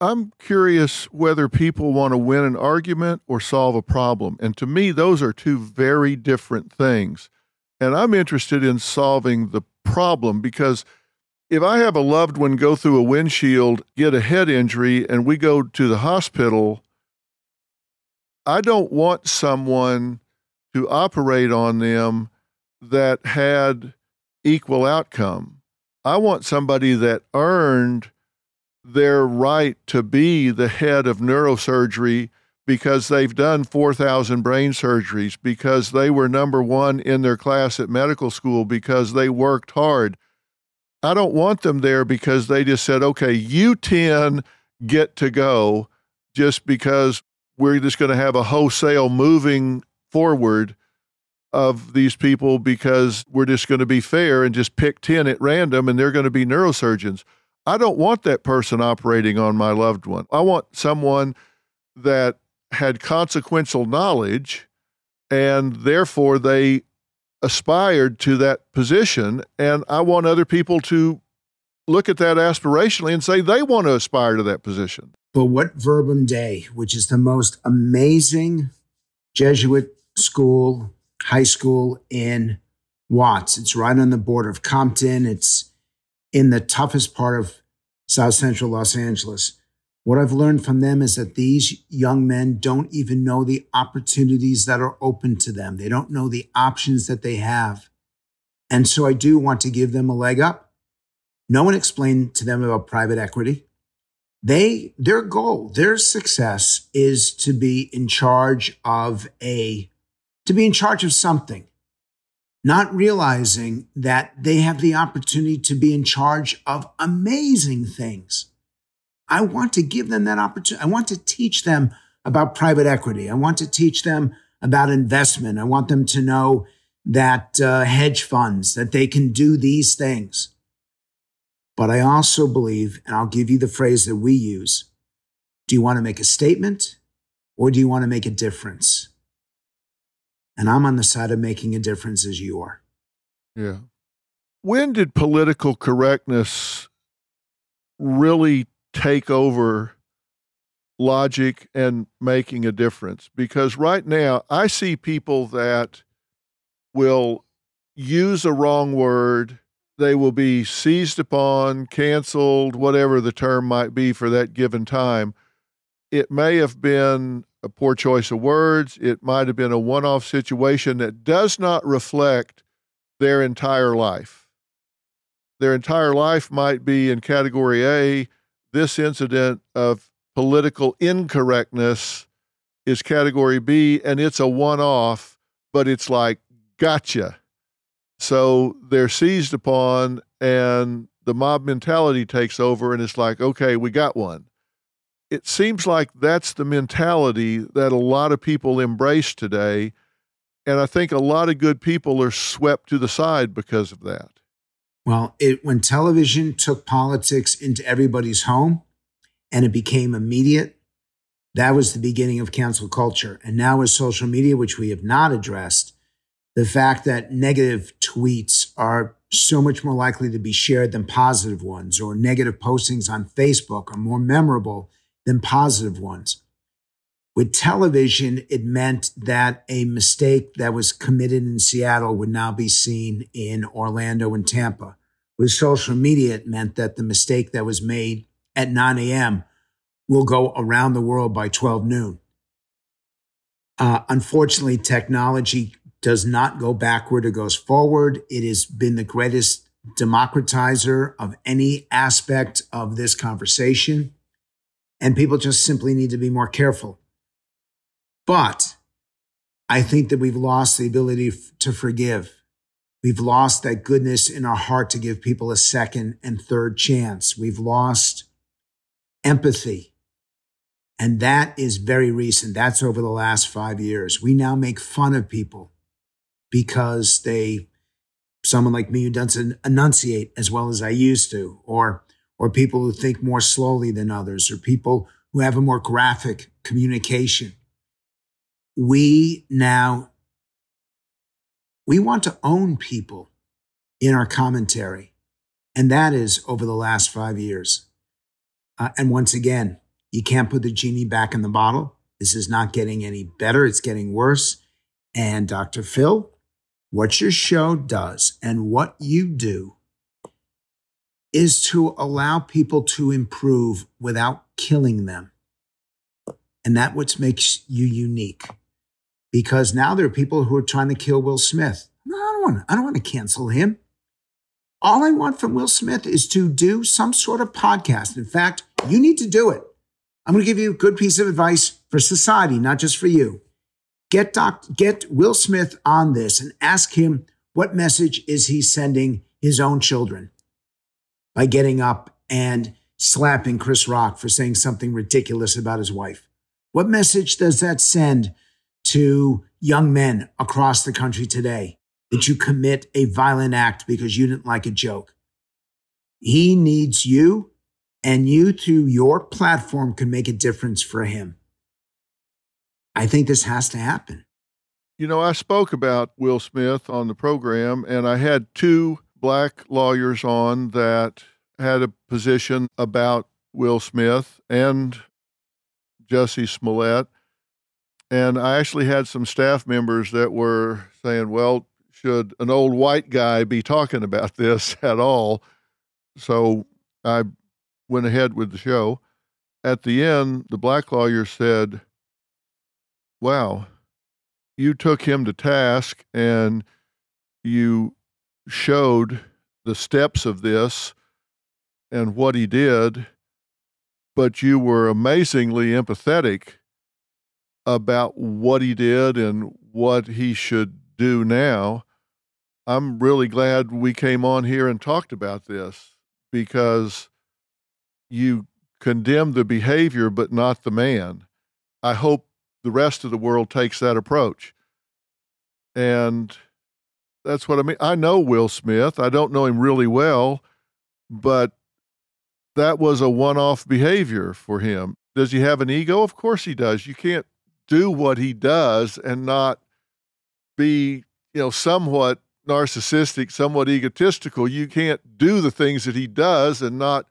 I'm curious whether people want to win an argument or solve a problem. And to me, those are two very different things. And I'm interested in solving the problem because if I have a loved one go through a windshield, get a head injury, and we go to the hospital, I don't want someone to operate on them that had equal outcome. I want somebody that earned their right to be the head of neurosurgery because they've done 4,000 brain surgeries, because they were number one in their class at medical school, because they worked hard. I don't want them there because they just said, okay, you 10 get to go just because we're just going to have a wholesale moving forward of these people because we're just going to be fair and just pick 10 at random and they're going to be neurosurgeons. I don't want that person operating on my loved one. I want someone that had consequential knowledge, and therefore they aspired to that position. And I want other people to look at that aspirationally and say they want to aspire to that position. But what Verbum Dei, which is the most amazing Jesuit school, high school in Watts. It's right on the border of Compton. It's in the toughest part of South Central Los Angeles. What I've learned from them is that these young men don't even know the opportunities that are open to them. They don't know the options that they have. And so I do want to give them a leg up. No one explained to them about private equity. They, their goal, their success is to be in charge of a, to be in charge of something, not realizing that they have the opportunity to be in charge of amazing things. I want to give them that opportunity. I want to teach them about private equity. I want to teach them about investment. I want them to know that uh, hedge funds, that they can do these things. But I also believe, and I'll give you the phrase that we use do you want to make a statement or do you want to make a difference? And I'm on the side of making a difference as you are. Yeah. When did political correctness really take over logic and making a difference? Because right now, I see people that will use a wrong word they will be seized upon, canceled, whatever the term might be for that given time. It may have been a poor choice of words. It might have been a one off situation that does not reflect their entire life. Their entire life might be in category A. This incident of political incorrectness is category B, and it's a one off, but it's like, gotcha so they're seized upon, and the mob mentality takes over, and it's like, okay, we got one. It seems like that's the mentality that a lot of people embrace today. And I think a lot of good people are swept to the side because of that. Well, it, when television took politics into everybody's home and it became immediate, that was the beginning of cancel culture. And now with social media, which we have not addressed, the fact that negative tweets are so much more likely to be shared than positive ones, or negative postings on Facebook are more memorable than positive ones. With television, it meant that a mistake that was committed in Seattle would now be seen in Orlando and Tampa. With social media, it meant that the mistake that was made at 9 a.m. will go around the world by 12 noon. Uh, unfortunately, technology does not go backward, it goes forward. It has been the greatest democratizer of any aspect of this conversation. And people just simply need to be more careful. But I think that we've lost the ability to forgive. We've lost that goodness in our heart to give people a second and third chance. We've lost empathy. And that is very recent. That's over the last five years. We now make fun of people because they someone like me who doesn't enunciate as well as I used to, or or people who think more slowly than others, or people who have a more graphic communication. We now we want to own people in our commentary, and that is over the last five years. Uh, and once again, you can't put the genie back in the bottle. This is not getting any better; it's getting worse. And Dr. Phil, what your show does and what you do is to allow people to improve without killing them. And that what makes you unique. Because now there are people who are trying to kill Will Smith. No, I don't want to, I don't want to cancel him. All I want from Will Smith is to do some sort of podcast. In fact, you need to do it. I'm going to give you a good piece of advice for society, not just for you. Get Doc, get Will Smith on this and ask him what message is he sending his own children by getting up and slapping Chris Rock for saying something ridiculous about his wife. What message does that send to young men across the country today that you commit a violent act because you didn't like a joke? He needs you, and you through your platform can make a difference for him. I think this has to happen. You know, I spoke about Will Smith on the program, and I had two black lawyers on that had a position about Will Smith and Jussie Smollett. And I actually had some staff members that were saying, well, should an old white guy be talking about this at all? So I went ahead with the show. At the end, the black lawyer said, Wow, you took him to task and you showed the steps of this and what he did, but you were amazingly empathetic about what he did and what he should do now. I'm really glad we came on here and talked about this because you condemn the behavior but not the man. I hope the rest of the world takes that approach. And that's what I mean. I know Will Smith. I don't know him really well, but that was a one off behavior for him. Does he have an ego? Of course he does. You can't do what he does and not be, you know, somewhat narcissistic, somewhat egotistical. You can't do the things that he does and not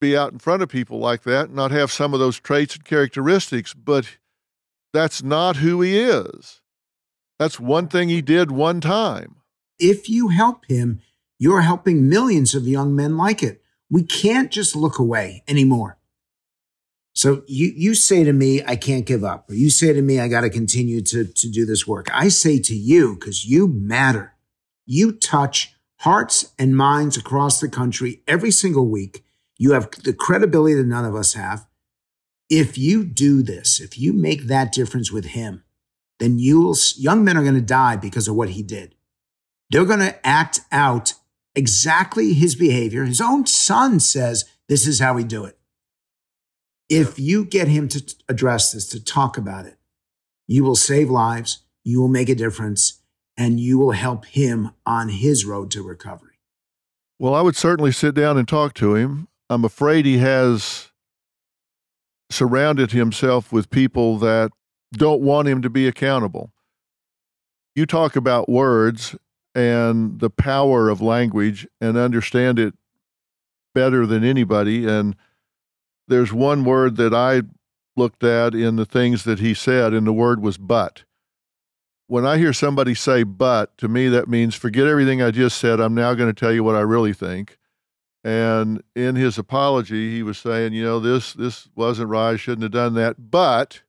be out in front of people like that, not have some of those traits and characteristics. But that's not who he is. That's one thing he did one time. If you help him, you're helping millions of young men like it. We can't just look away anymore. So you, you say to me, I can't give up, or you say to me, I got to continue to, to do this work. I say to you, because you matter, you touch hearts and minds across the country every single week. You have the credibility that none of us have. If you do this, if you make that difference with him, then you'll, young men are going to die because of what he did. They're going to act out exactly his behavior. His own son says, this is how we do it. If you get him to address this, to talk about it, you will save lives, you will make a difference, and you will help him on his road to recovery. Well, I would certainly sit down and talk to him. I'm afraid he has surrounded himself with people that don't want him to be accountable. You talk about words and the power of language and understand it better than anybody. And there's one word that I looked at in the things that he said, and the word was but. When I hear somebody say but, to me, that means forget everything I just said. I'm now going to tell you what I really think. And in his apology, he was saying, you know, this this wasn't right. I shouldn't have done that. But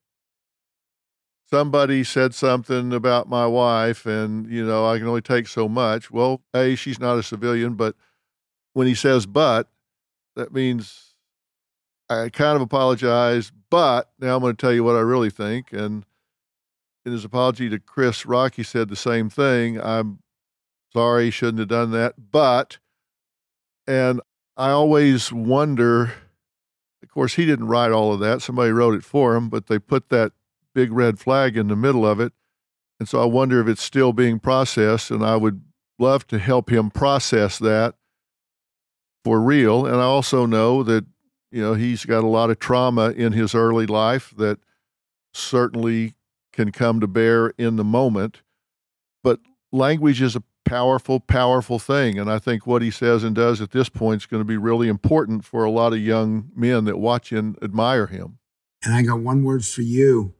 somebody said something about my wife, and you know, I can only take so much. Well, a she's not a civilian, but when he says but, that means I kind of apologize, but now I'm going to tell you what I really think. And in his apology to Chris Rock, he said the same thing. I'm sorry, he shouldn't have done that, but, and I always wonder. Of course, he didn't write all of that. Somebody wrote it for him, but they put that big red flag in the middle of it. And so I wonder if it's still being processed. And I would love to help him process that for real. And I also know that you know, he's got a lot of trauma in his early life that certainly can come to bear in the moment. But language is a powerful, powerful thing. And I think what he says and does at this point is going to be really important for a lot of young men that watch and admire him. And I got one word for you,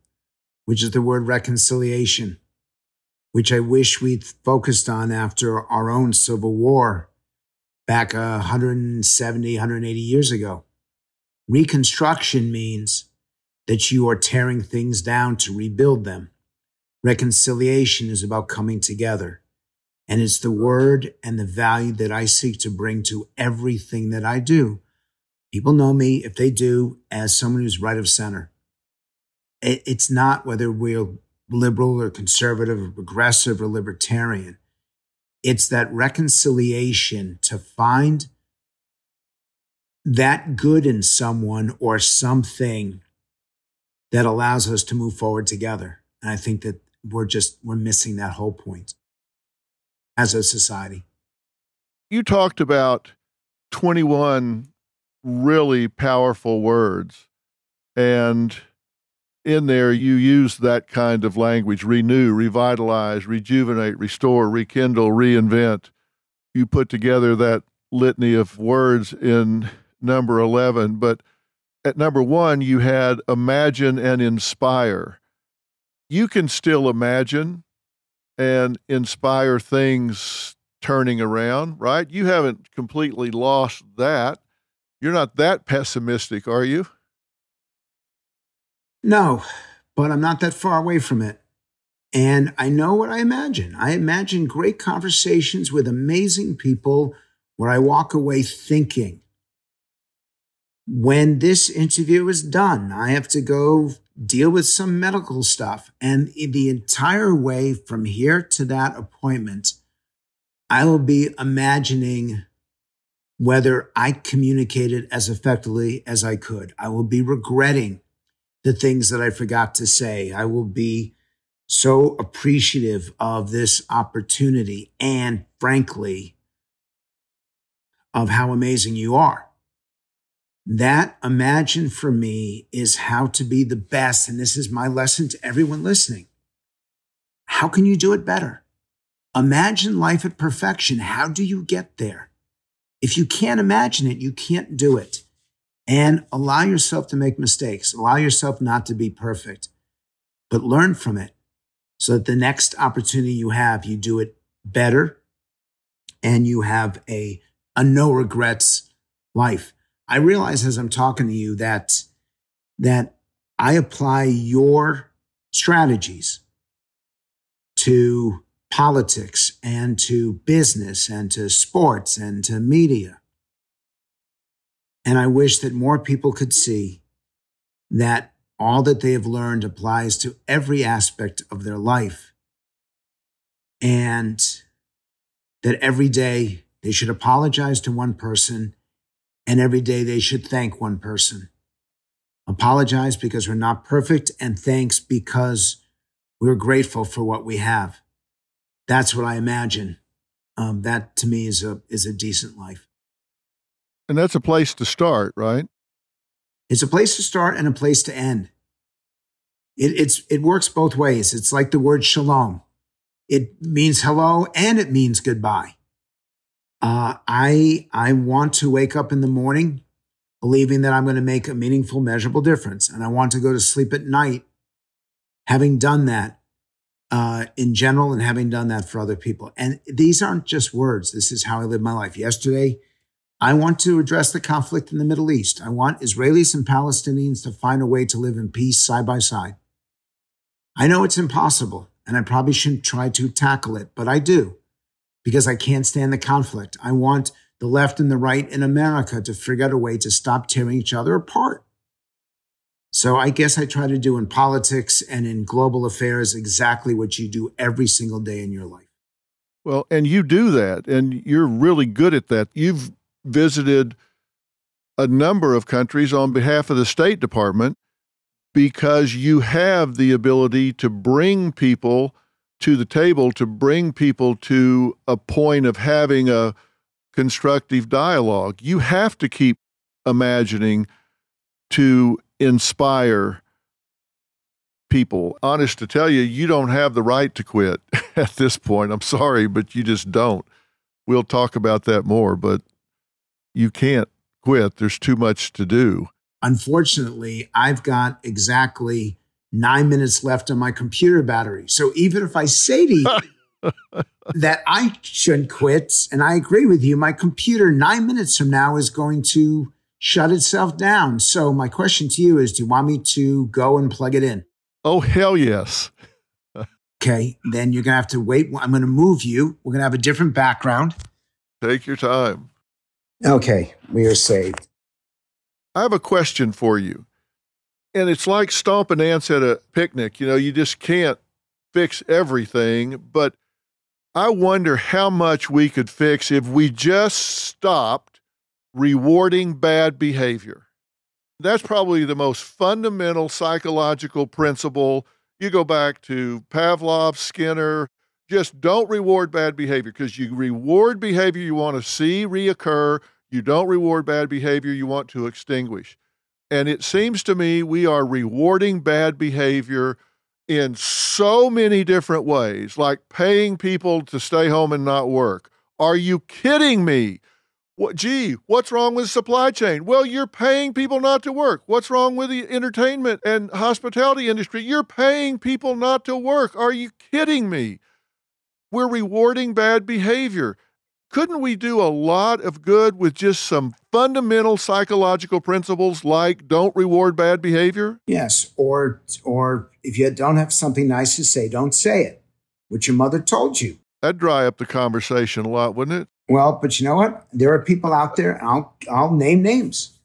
which is the word reconciliation, which I wish we'd focused on after our own civil war back uh, 170, 180 years ago. Reconstruction means that you are tearing things down to rebuild them. Reconciliation is about coming together. And it's the word and the value that I seek to bring to everything that I do. People know me, if they do, as someone who's right of center. It's not whether we're liberal or conservative or progressive or libertarian. It's that reconciliation to find that good in someone or something that allows us to move forward together. And I think that we're just we're missing that whole point as a society. You talked about 21 really powerful words and in there you use that kind of language renew, revitalize, rejuvenate, restore, rekindle, reinvent. You put together that litany of words in number 11. But at number one, you had imagine and inspire. You can still imagine and inspire things turning around, right? You haven't completely lost that. You're not that pessimistic, are you? No, but I'm not that far away from it. And I know what I imagine. I imagine great conversations with amazing people where I walk away thinking, when this interview is done, I have to go deal with some medical stuff. And the entire way from here to that appointment, I will be imagining whether I communicated as effectively as I could. I will be regretting the things that I forgot to say. I will be so appreciative of this opportunity and frankly, of how amazing you are. That imagine for me is how to be the best. And this is my lesson to everyone listening. How can you do it better? Imagine life at perfection. How do you get there? If you can't imagine it, you can't do it. And allow yourself to make mistakes. Allow yourself not to be perfect, but learn from it so that the next opportunity you have, you do it better and you have a, a no regrets life. I realize as I'm talking to you that that I apply your strategies to politics and to business and to sports and to media. And I wish that more people could see that all that they have learned applies to every aspect of their life. And that every day they should apologize to one person and every day they should thank one person. Apologize because we're not perfect, and thanks because we're grateful for what we have. That's what I imagine. Um, that to me is a is a decent life. And that's a place to start, right? It's a place to start and a place to end. It, it's it works both ways. It's like the word shalom. It means hello and it means goodbye. Uh, I I want to wake up in the morning believing that I'm going to make a meaningful, measurable difference, and I want to go to sleep at night having done that uh, in general and having done that for other people. And these aren't just words. This is how I live my life. Yesterday, I want to address the conflict in the Middle East. I want Israelis and Palestinians to find a way to live in peace side by side. I know it's impossible, and I probably shouldn't try to tackle it, but I do because I can't stand the conflict. I want the left and the right in America to figure out a way to stop tearing each other apart. So I guess I try to do in politics and in global affairs exactly what you do every single day in your life. Well, and you do that, and you're really good at that. You've visited a number of countries on behalf of the State Department because you have the ability to bring people to the table to bring people to a point of having a constructive dialogue. You have to keep imagining to inspire people. Honest to tell you, you don't have the right to quit at this point. I'm sorry, but you just don't. We'll talk about that more, but you can't quit. There's too much to do. Unfortunately, I've got exactly nine minutes left on my computer battery. So even if I say to you that I shouldn't quit, and I agree with you, my computer nine minutes from now is going to shut itself down. So my question to you is do you want me to go and plug it in? Oh, hell yes. okay, then you're going to have to wait. I'm going to move you. We're going to have a different background. Take your time. Okay, we are saved. I have a question for you. And it's like stomping ants at a picnic. You know, you just can't fix everything. But I wonder how much we could fix if we just stopped rewarding bad behavior. That's probably the most fundamental psychological principle. You go back to Pavlov, Skinner, just don't reward bad behavior because you reward behavior you want to see reoccur. You don't reward bad behavior you want to extinguish. And it seems to me we are rewarding bad behavior in so many different ways, like paying people to stay home and not work. Are you kidding me? What, gee, what's wrong with supply chain? Well, you're paying people not to work. What's wrong with the entertainment and hospitality industry? You're paying people not to work. Are you kidding me? We're rewarding bad behavior. Couldn't we do a lot of good with just some fundamental psychological principles like don't reward bad behavior? Yes, or or if you don't have something nice to say, don't say it. What your mother told you. That'd dry up the conversation a lot, wouldn't it? Well, but you know what? There are people out there, I'll, I'll name names.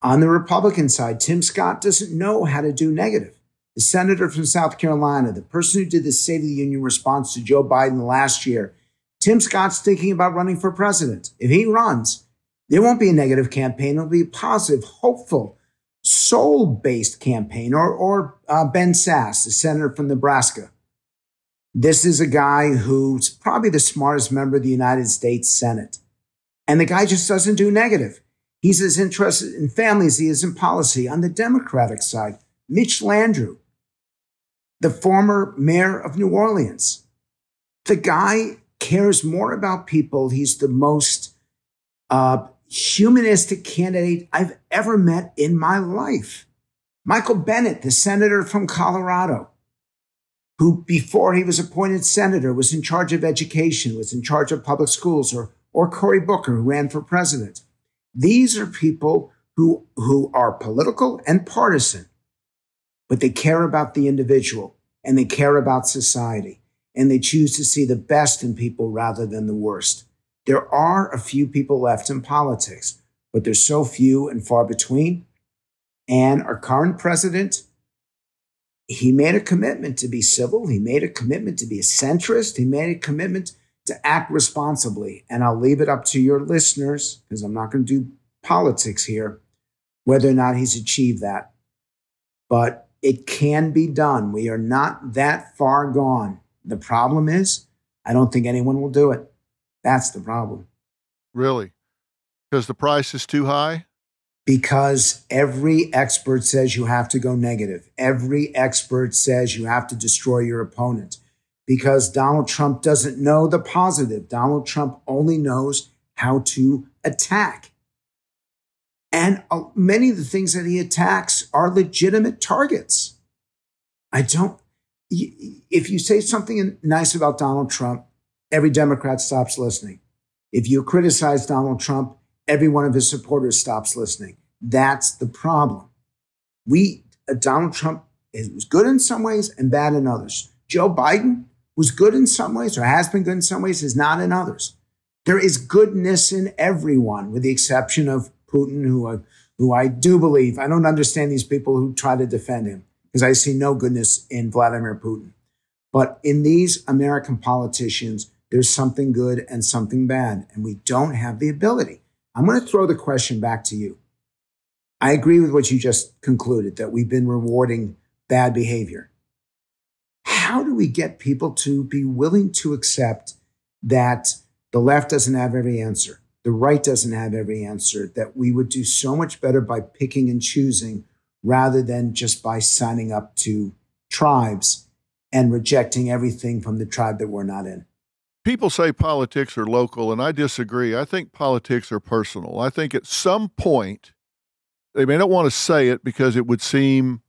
On the Republican side, Tim Scott doesn't know how to do negative. The senator from South Carolina, the person who did the State of the Union response to Joe Biden last year, Tim Scott's thinking about running for president. If he runs, there won't be a negative campaign. It'll be a positive, hopeful, soul based campaign. Or, or uh, Ben Sasse, the senator from Nebraska. This is a guy who's probably the smartest member of the United States Senate. And the guy just doesn't do negative. He's as interested in family as he is in policy. On the Democratic side, Mitch Landrieu, the former mayor of New Orleans, the guy cares more about people. He's the most uh, humanistic candidate I've ever met in my life. Michael Bennet, the senator from Colorado, who before he was appointed senator was in charge of education, was in charge of public schools, or, or Cory Booker, who ran for president. These are people who, who are political and partisan, but they care about the individual and they care about society and they choose to see the best in people rather than the worst. There are a few people left in politics, but there's so few and far between. And our current president he made a commitment to be civil. He made a commitment to be a centrist. He made a commitment to act responsibly. And I'll leave it up to your listeners, because I'm not going to do politics here, whether or not he's achieved that. But it can be done. We are not that far gone. The problem is, I don't think anyone will do it. That's the problem. Really? Because the price is too high? because every expert says you have to go negative. Every expert says you have to destroy your opponent because Donald Trump doesn't know the positive. Donald Trump only knows how to attack. And uh, many of the things that he attacks are legitimate targets. I don't, if you say something nice about Donald Trump, every Democrat stops listening. If you criticize Donald Trump, every one of his supporters stops listening. That's the problem. We, uh, Donald Trump was good in some ways and bad in others. Joe Biden was good in some ways or has been good in some ways, is not in others. There is goodness in everyone, with the exception of Putin, who, uh, who I do believe, I don't understand these people who try to defend him because I see no goodness in Vladimir Putin. But in these American politicians, there's something good and something bad, and we don't have the ability. I'm going to throw the question back to you. I agree with what you just concluded that we've been rewarding bad behavior. How do we get people to be willing to accept that the left doesn't have every answer, the right doesn't have every answer, that we would do so much better by picking and choosing rather than just by signing up to tribes and rejecting everything from the tribe that we're not in? people say politics are local, and I disagree. I think politics are personal. I think at some point, they may not want to say it because it would seem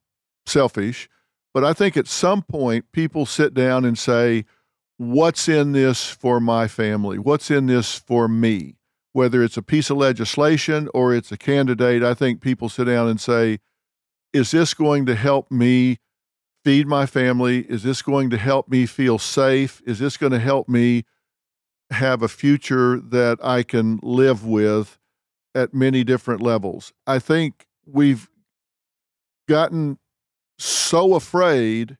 selfish, but I think at some point, people sit down and say, What's in this for my family? What's in this for me? Whether it's a piece of legislation or it's a candidate, I think people sit down and say, Is this going to help me feed my family? Is this going to help me feel safe? Is this going to help me have a future that I can live with at many different levels? I think we've gotten so afraid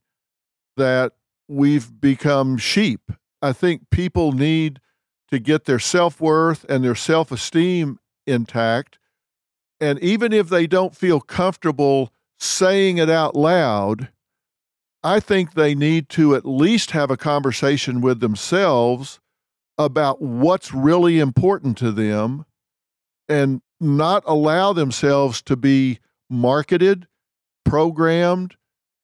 that we've become sheep. I think people need to get their self worth and their self esteem intact. And even if they don't feel comfortable saying it out loud, I think they need to at least have a conversation with themselves about what's really important to them and not allow themselves to be marketed, programmed,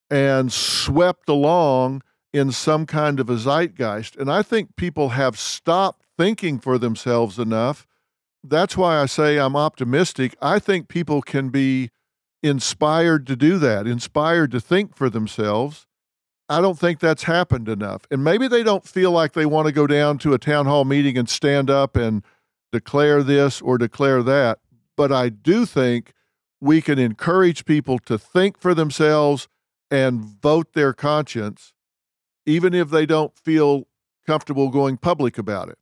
and swept along in some kind of a zeitgeist. And I think people have stopped thinking for themselves enough. That's why I say I'm optimistic. I think people can be inspired to do that, inspired to think for themselves. I don't think that's happened enough. And maybe they don't feel like they want to go down to a town hall meeting and stand up and declare this or declare that. But I do think we can encourage people to think for themselves and vote their conscience, even if they don't feel comfortable going public about it.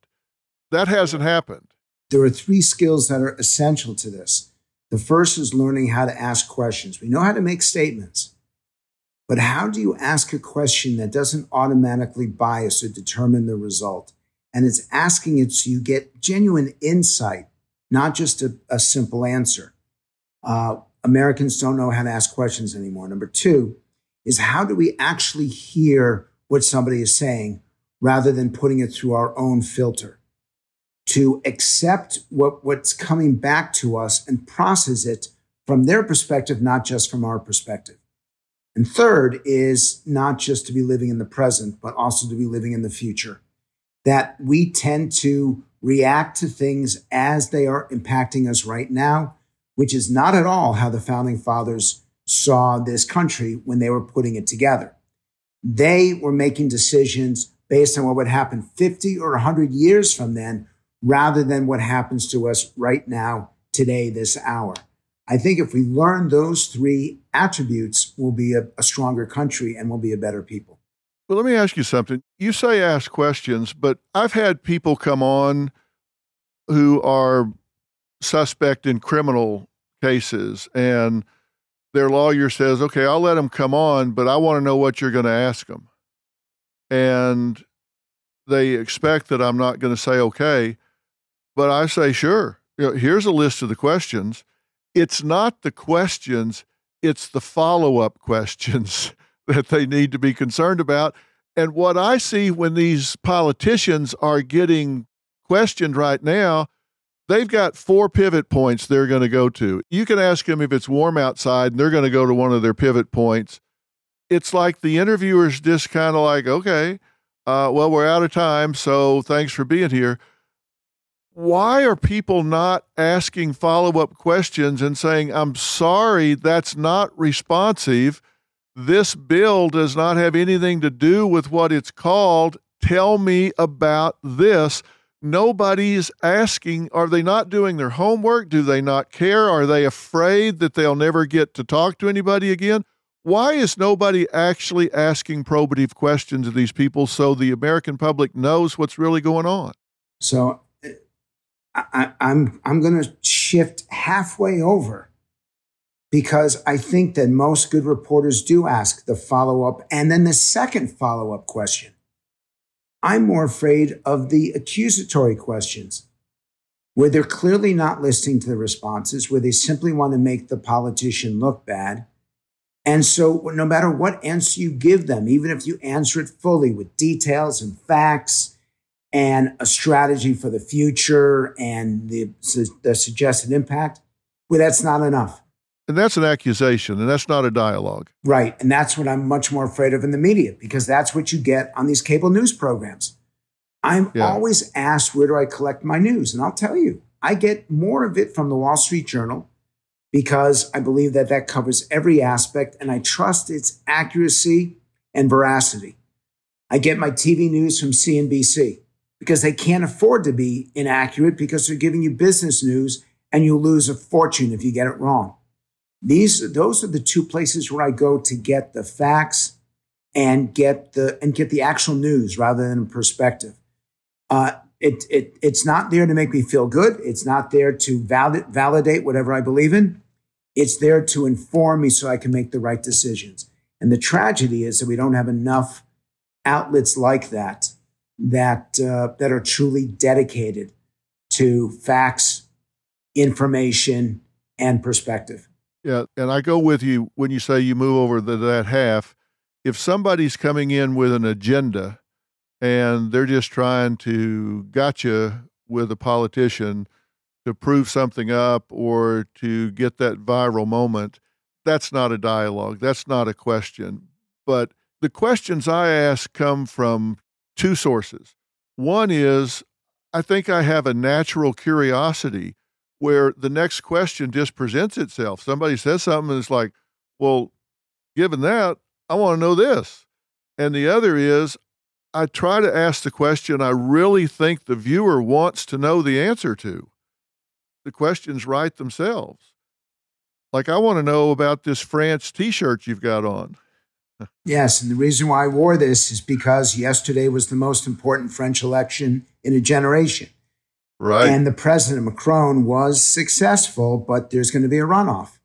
That hasn't happened. There are three skills that are essential to this. The first is learning how to ask questions. We know how to make statements, but how do you ask a question that doesn't automatically bias or determine the result? And it's asking it so you get genuine insight, not just a, a simple answer. Uh, Americans don't know how to ask questions anymore. Number two is how do we actually hear what somebody is saying rather than putting it through our own filter? To accept what, what's coming back to us and process it from their perspective, not just from our perspective. And third is not just to be living in the present, but also to be living in the future. That we tend to react to things as they are impacting us right now, which is not at all how the founding fathers saw this country when they were putting it together. They were making decisions based on what would happen 50 or 100 years from then rather than what happens to us right now, today, this hour. I think if we learn those three attributes, we'll be a, a, stronger country and we'll be a better people. Well, let me ask you something. You say ask questions, but I've had people come on who are suspect in criminal cases, and their lawyer says, okay, I'll let them come on, but I want to know what you're going to ask them. And they expect that I'm not going to say okay. But I say, sure, you know, here's a list of the questions. It's not the questions, it's the follow up questions that they need to be concerned about. And what I see when these politicians are getting questioned right now, they've got four pivot points they're going to go to. You can ask them if it's warm outside, and they're going to go to one of their pivot points. It's like the interviewer's just kind of like, okay, uh, well, we're out of time, so thanks for being here why are people not asking follow up questions and saying, I'm sorry, that's not responsive? This bill does not have anything to do with what it's called. Tell me about this. Nobody's asking, are they not doing their homework? Do they not care? Are they afraid that they'll never get to talk to anybody again? Why is nobody actually asking probative questions of these people so the American public knows what's really going on? So I, I'm I'm going to shift halfway over because I think that most good reporters do ask the follow up and then the second follow up question. I'm more afraid of the accusatory questions where they're clearly not listening to the responses, where they simply want to make the politician look bad. And so, no matter what answer you give them, even if you answer it fully with details and facts and a strategy for the future and the, the suggested impact, well, that's not enough. And that's an accusation, and that's not a dialogue. Right. And that's what I'm much more afraid of in the media, because that's what you get on these cable news programs. I'm yeah. always asked, where do I collect my news? And I'll tell you, I get more of it from the Wall Street Journal because I believe that that covers every aspect and I trust its accuracy and veracity. I get my TV news from CNBC because they can't afford to be inaccurate because they're giving you business news and you lose a fortune if you get it wrong. These those are the two places where I go to get the facts and get the and get the actual news rather than perspective. Uh, it, it it's not there to make me feel good. It's not there to valid, validate whatever I believe in. It's there to inform me so I can make the right decisions. And the tragedy is that we don't have enough outlets like that that uh, that are truly dedicated to facts, information, and perspective. Yeah, and I go with you when you say you move over the, that half. If somebody's coming in with an agenda and they're just trying to gotcha with a politician to prove something up or to get that viral moment, that's not a dialogue. That's not a question. But the questions I ask come from two sources. One is I think I have a natural curiosity where the next question just presents itself. Somebody says something and it's like, well, given that, I want to know this. And the other is I try to ask the question I really think the viewer wants to know the answer to. The questions write themselves. Like, I want to know about this France t shirt you've got on. Yes. And the reason why I wore this is because yesterday was the most important French election in a generation. Right. And the president, Macron, was successful, but there's going to be a runoff.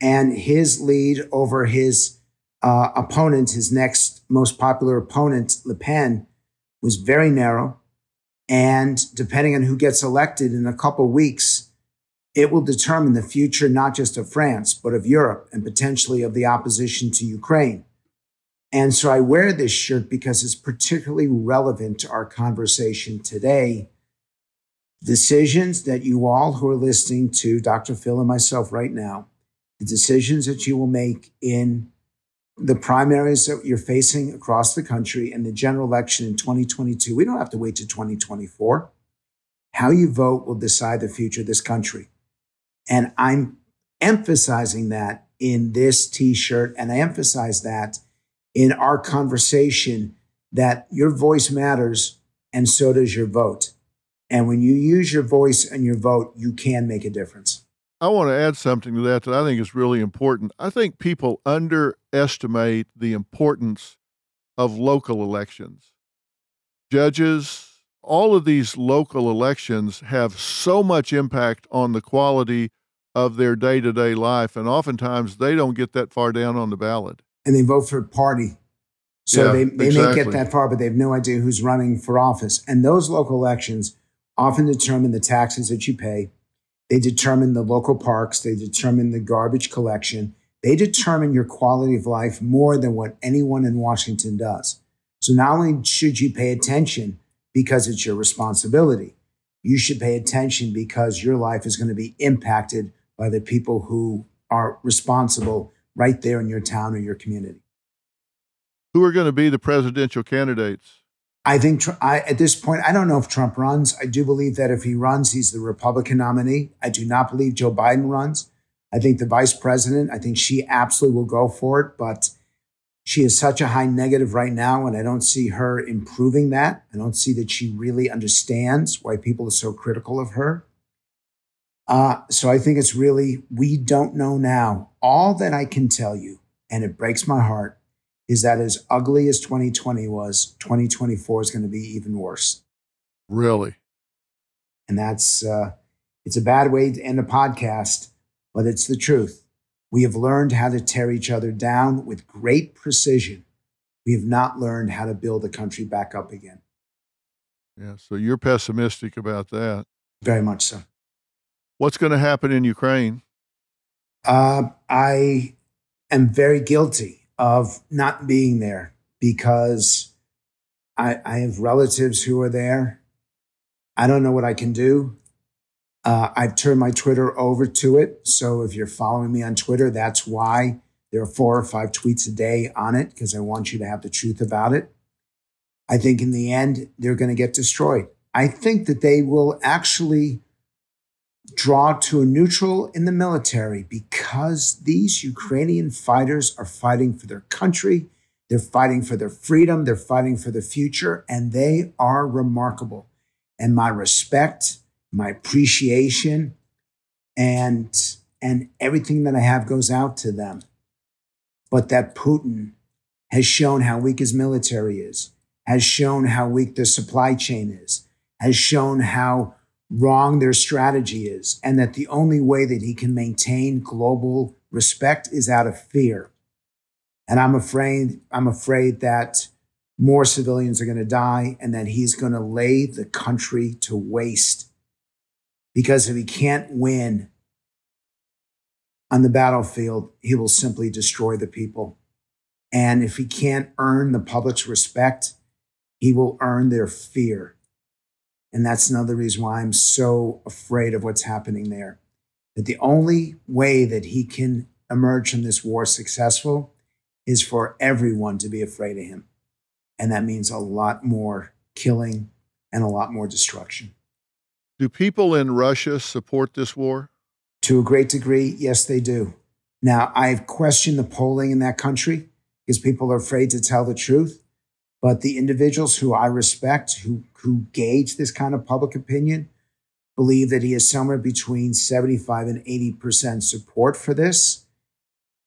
And his lead over his uh, opponent, his next most popular opponent, Le Pen, was very narrow. And depending on who gets elected in a couple weeks, it will determine the future not just of France, but of Europe and potentially of the opposition to Ukraine. And so I wear this shirt because it's particularly relevant to our conversation today. Decisions that you all who are listening to Dr. Phil and myself right now, the decisions that you will make in the primaries that you're facing across the country and the general election in 2022, we don't have to wait to 2024. How you vote will decide the future of this country. And I'm emphasizing that in this t shirt. And I emphasize that in our conversation that your voice matters and so does your vote. And when you use your voice and your vote, you can make a difference. I want to add something to that that I think is really important. I think people underestimate the importance of local elections. Judges, all of these local elections have so much impact on the quality of their day to day life. And oftentimes they don't get that far down on the ballot. And they vote for a party. So yeah, they, they exactly. may get that far, but they have no idea who's running for office. And those local elections often determine the taxes that you pay. They determine the local parks. They determine the garbage collection. They determine your quality of life more than what anyone in Washington does. So not only should you pay attention because it's your responsibility, you should pay attention because your life is going to be impacted by the people who are responsible right there in your town or your community. Who are going to be the presidential candidates? I think I, at this point, I don't know if Trump runs. I do believe that if he runs, he's the Republican nominee. I do not believe Joe Biden runs. I think the vice president, I think she absolutely will go for it, but she is such a high negative right now, and I don't see her improving that. I don't see that she really understands why people are so critical of her. Uh, so I think it's really, we don't know now. All that I can tell you, and it breaks my heart, is that as ugly as 2020 was, 2024 is going to be even worse. Really? And that's, uh, it's a bad way to end a podcast, but it's the truth. We have learned how to tear each other down with great precision. We have not learned how to build a country back up again. Yeah, so you're pessimistic about that. Very much so. What's going to happen in Ukraine? Uh, I am very guilty of not being there because I, I, have relatives who are there. I don't know what I can do. Uh, I've turned my Twitter over to it. So if you're following me on Twitter, that's why there are four or five tweets a day on it because I want you to have the truth about it. I think in the end, they're going to get destroyed. I think that they will actually draw to a neutral in the military because these Ukrainian fighters are fighting for their country, they're fighting for their freedom, they're fighting for the future, and they are remarkable. And my respect, my appreciation, and and everything that I have goes out to them. But that Putin has shown how weak his military is, has shown how weak the supply chain is, has shown how wrong their strategy is, and that the only way that he can maintain global respect is out of fear. And I'm afraid, I'm afraid that more civilians are going to die and that he's going to lay the country to waste. Because if he can't win on the battlefield, he will simply destroy the people. And if he can't earn the public's respect, he will earn their fear. And that's another reason why I'm so afraid of what's happening there. That the only way that he can emerge from this war successful is for everyone to be afraid of him. And that means a lot more killing and a lot more destruction. Do people in Russia support this war? To a great degree, yes, they do. Now, I've questioned the polling in that country because people are afraid to tell the truth. But the individuals who I respect, who, who gauge this kind of public opinion, believe that he is somewhere between 75 and 80% support for this.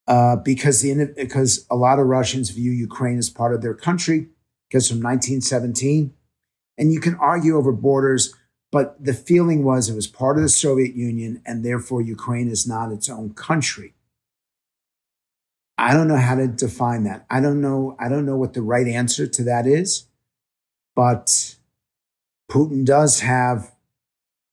Uh, because the because a lot of Russians view Ukraine as part of their country, because from 1917, and you can argue over borders, but the feeling was it was part of the Soviet Union, and therefore Ukraine is not its own country. I don't know how to define that. I don't know. I don't know what the right answer to that is, but Putin does have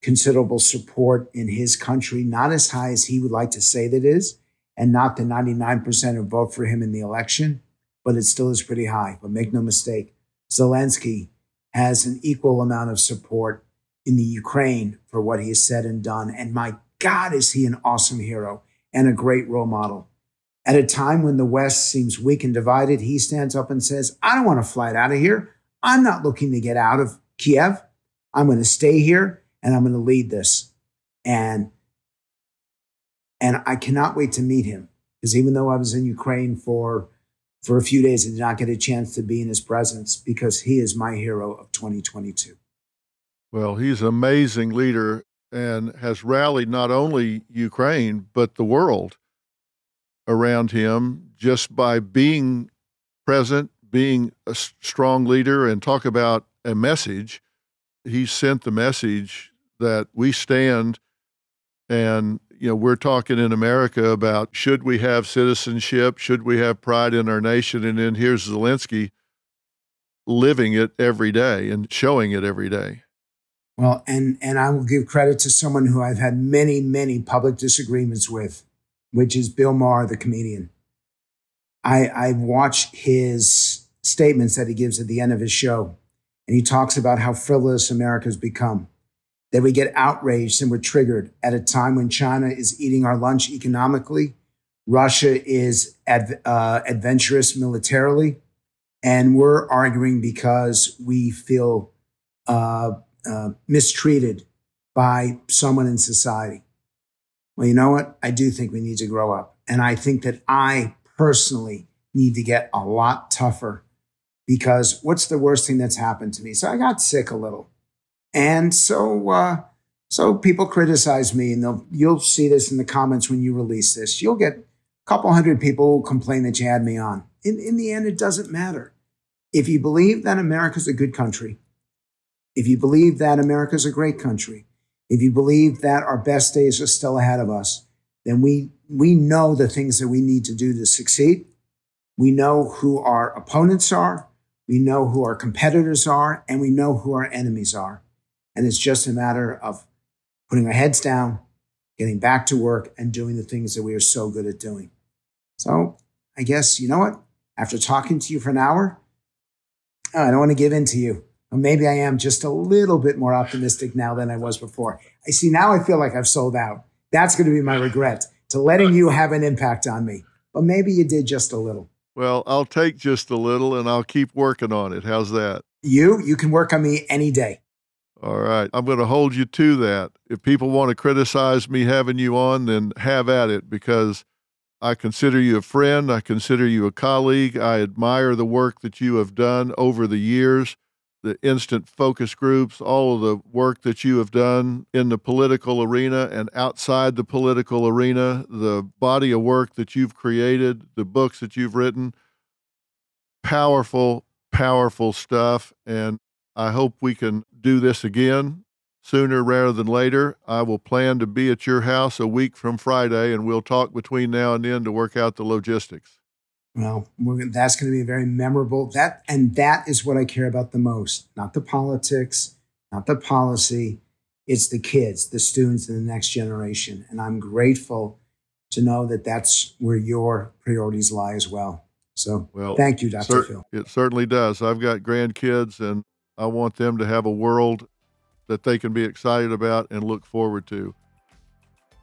considerable support in his country, not as high as he would like to say that is, and not the 99% who vote for him in the election, but it still is pretty high. But make no mistake, Zelensky has an equal amount of support in the Ukraine for what he has said and done. And my God, is he an awesome hero and a great role model. At a time when the West seems weak and divided, he stands up and says, I don't want to fly out of here. I'm not looking to get out of Kiev. I'm going to stay here and I'm going to lead this. And and I cannot wait to meet him because even though I was in Ukraine for for a few days, I did not get a chance to be in his presence because he is my hero of 2022. Well, he's an amazing leader and has rallied not only Ukraine but the world around him just by being present, being a strong leader, and talk about a message. He sent the message that we stand and you know we're talking in America about should we have citizenship, should we have pride in our nation, and then here's Zelensky living it every day and showing it every day. Well, and and I will give credit to someone who I've had many many public disagreements with, which is Bill Maher, the comedian. I I watch his statements that he gives at the end of his show, and he talks about how frivolous America's become that we get outraged and we're triggered at a time when China is eating our lunch economically, Russia is uh, adventurous militarily, and we're arguing because we feel uh, uh, mistreated by someone in society. Well, you know what? I do think we need to grow up. And I think that I personally need to get a lot tougher because what's the worst thing that's happened to me? So I got sick a little. And so, uh, so people criticize me, and they'll, you'll see this in the comments when you release this. You'll get a couple hundred people who complain that you had me on. In, in the end, it doesn't matter. If you believe that America's a good country, if you believe that America's a great country, if you believe that our best days are still ahead of us, then we, we know the things that we need to do to succeed. We know who our opponents are. We know who our competitors are, and we know who our enemies are. And it's just a matter of putting our heads down, getting back to work, and doing the things that we are so good at doing. So I guess, you know what? After talking to you for an hour, I don't want to give in to you. Or maybe I am just a little bit more optimistic now than I was before. I see now I feel like I've sold out. That's going to be my regret to letting you have an impact on me. But maybe you did just a little. Well, I'll take just a little and I'll keep working on it. How's that? You, you can work on me any day. All right. I'm going to hold you to that. If people want to criticize me having you on, then have at it because I consider you a friend. I consider you a colleague. I admire the work that you have done over the years, the instant focus groups, all of the work that you have done in the political arena and outside the political arena, the body of work that you've created, the books that you've written. Powerful, powerful stuff. And I hope we can do this again sooner rather than later. I will plan to be at your house a week from Friday, and we'll talk between now and then to work out the logistics. Well, that's going to be very memorable. That and that is what I care about the most. Not the politics, not the policy. It's the kids, the students, and the next generation. And I'm grateful to know that that's where your priorities lie as well. So, well, thank you, Dr. Cer- Phil. It certainly does. I've got grandkids, and I want them to have a world that they can be excited about and look forward to.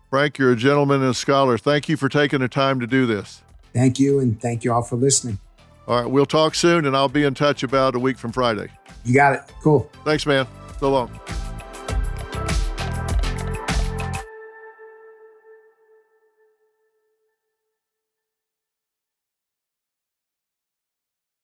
Frank, you're a gentleman and a scholar. Thank you for taking the time to do this. Thank you, and thank you all for listening. All right, we'll talk soon, and I'll be in touch about a week from Friday. You got it. Cool. Thanks, man. So long.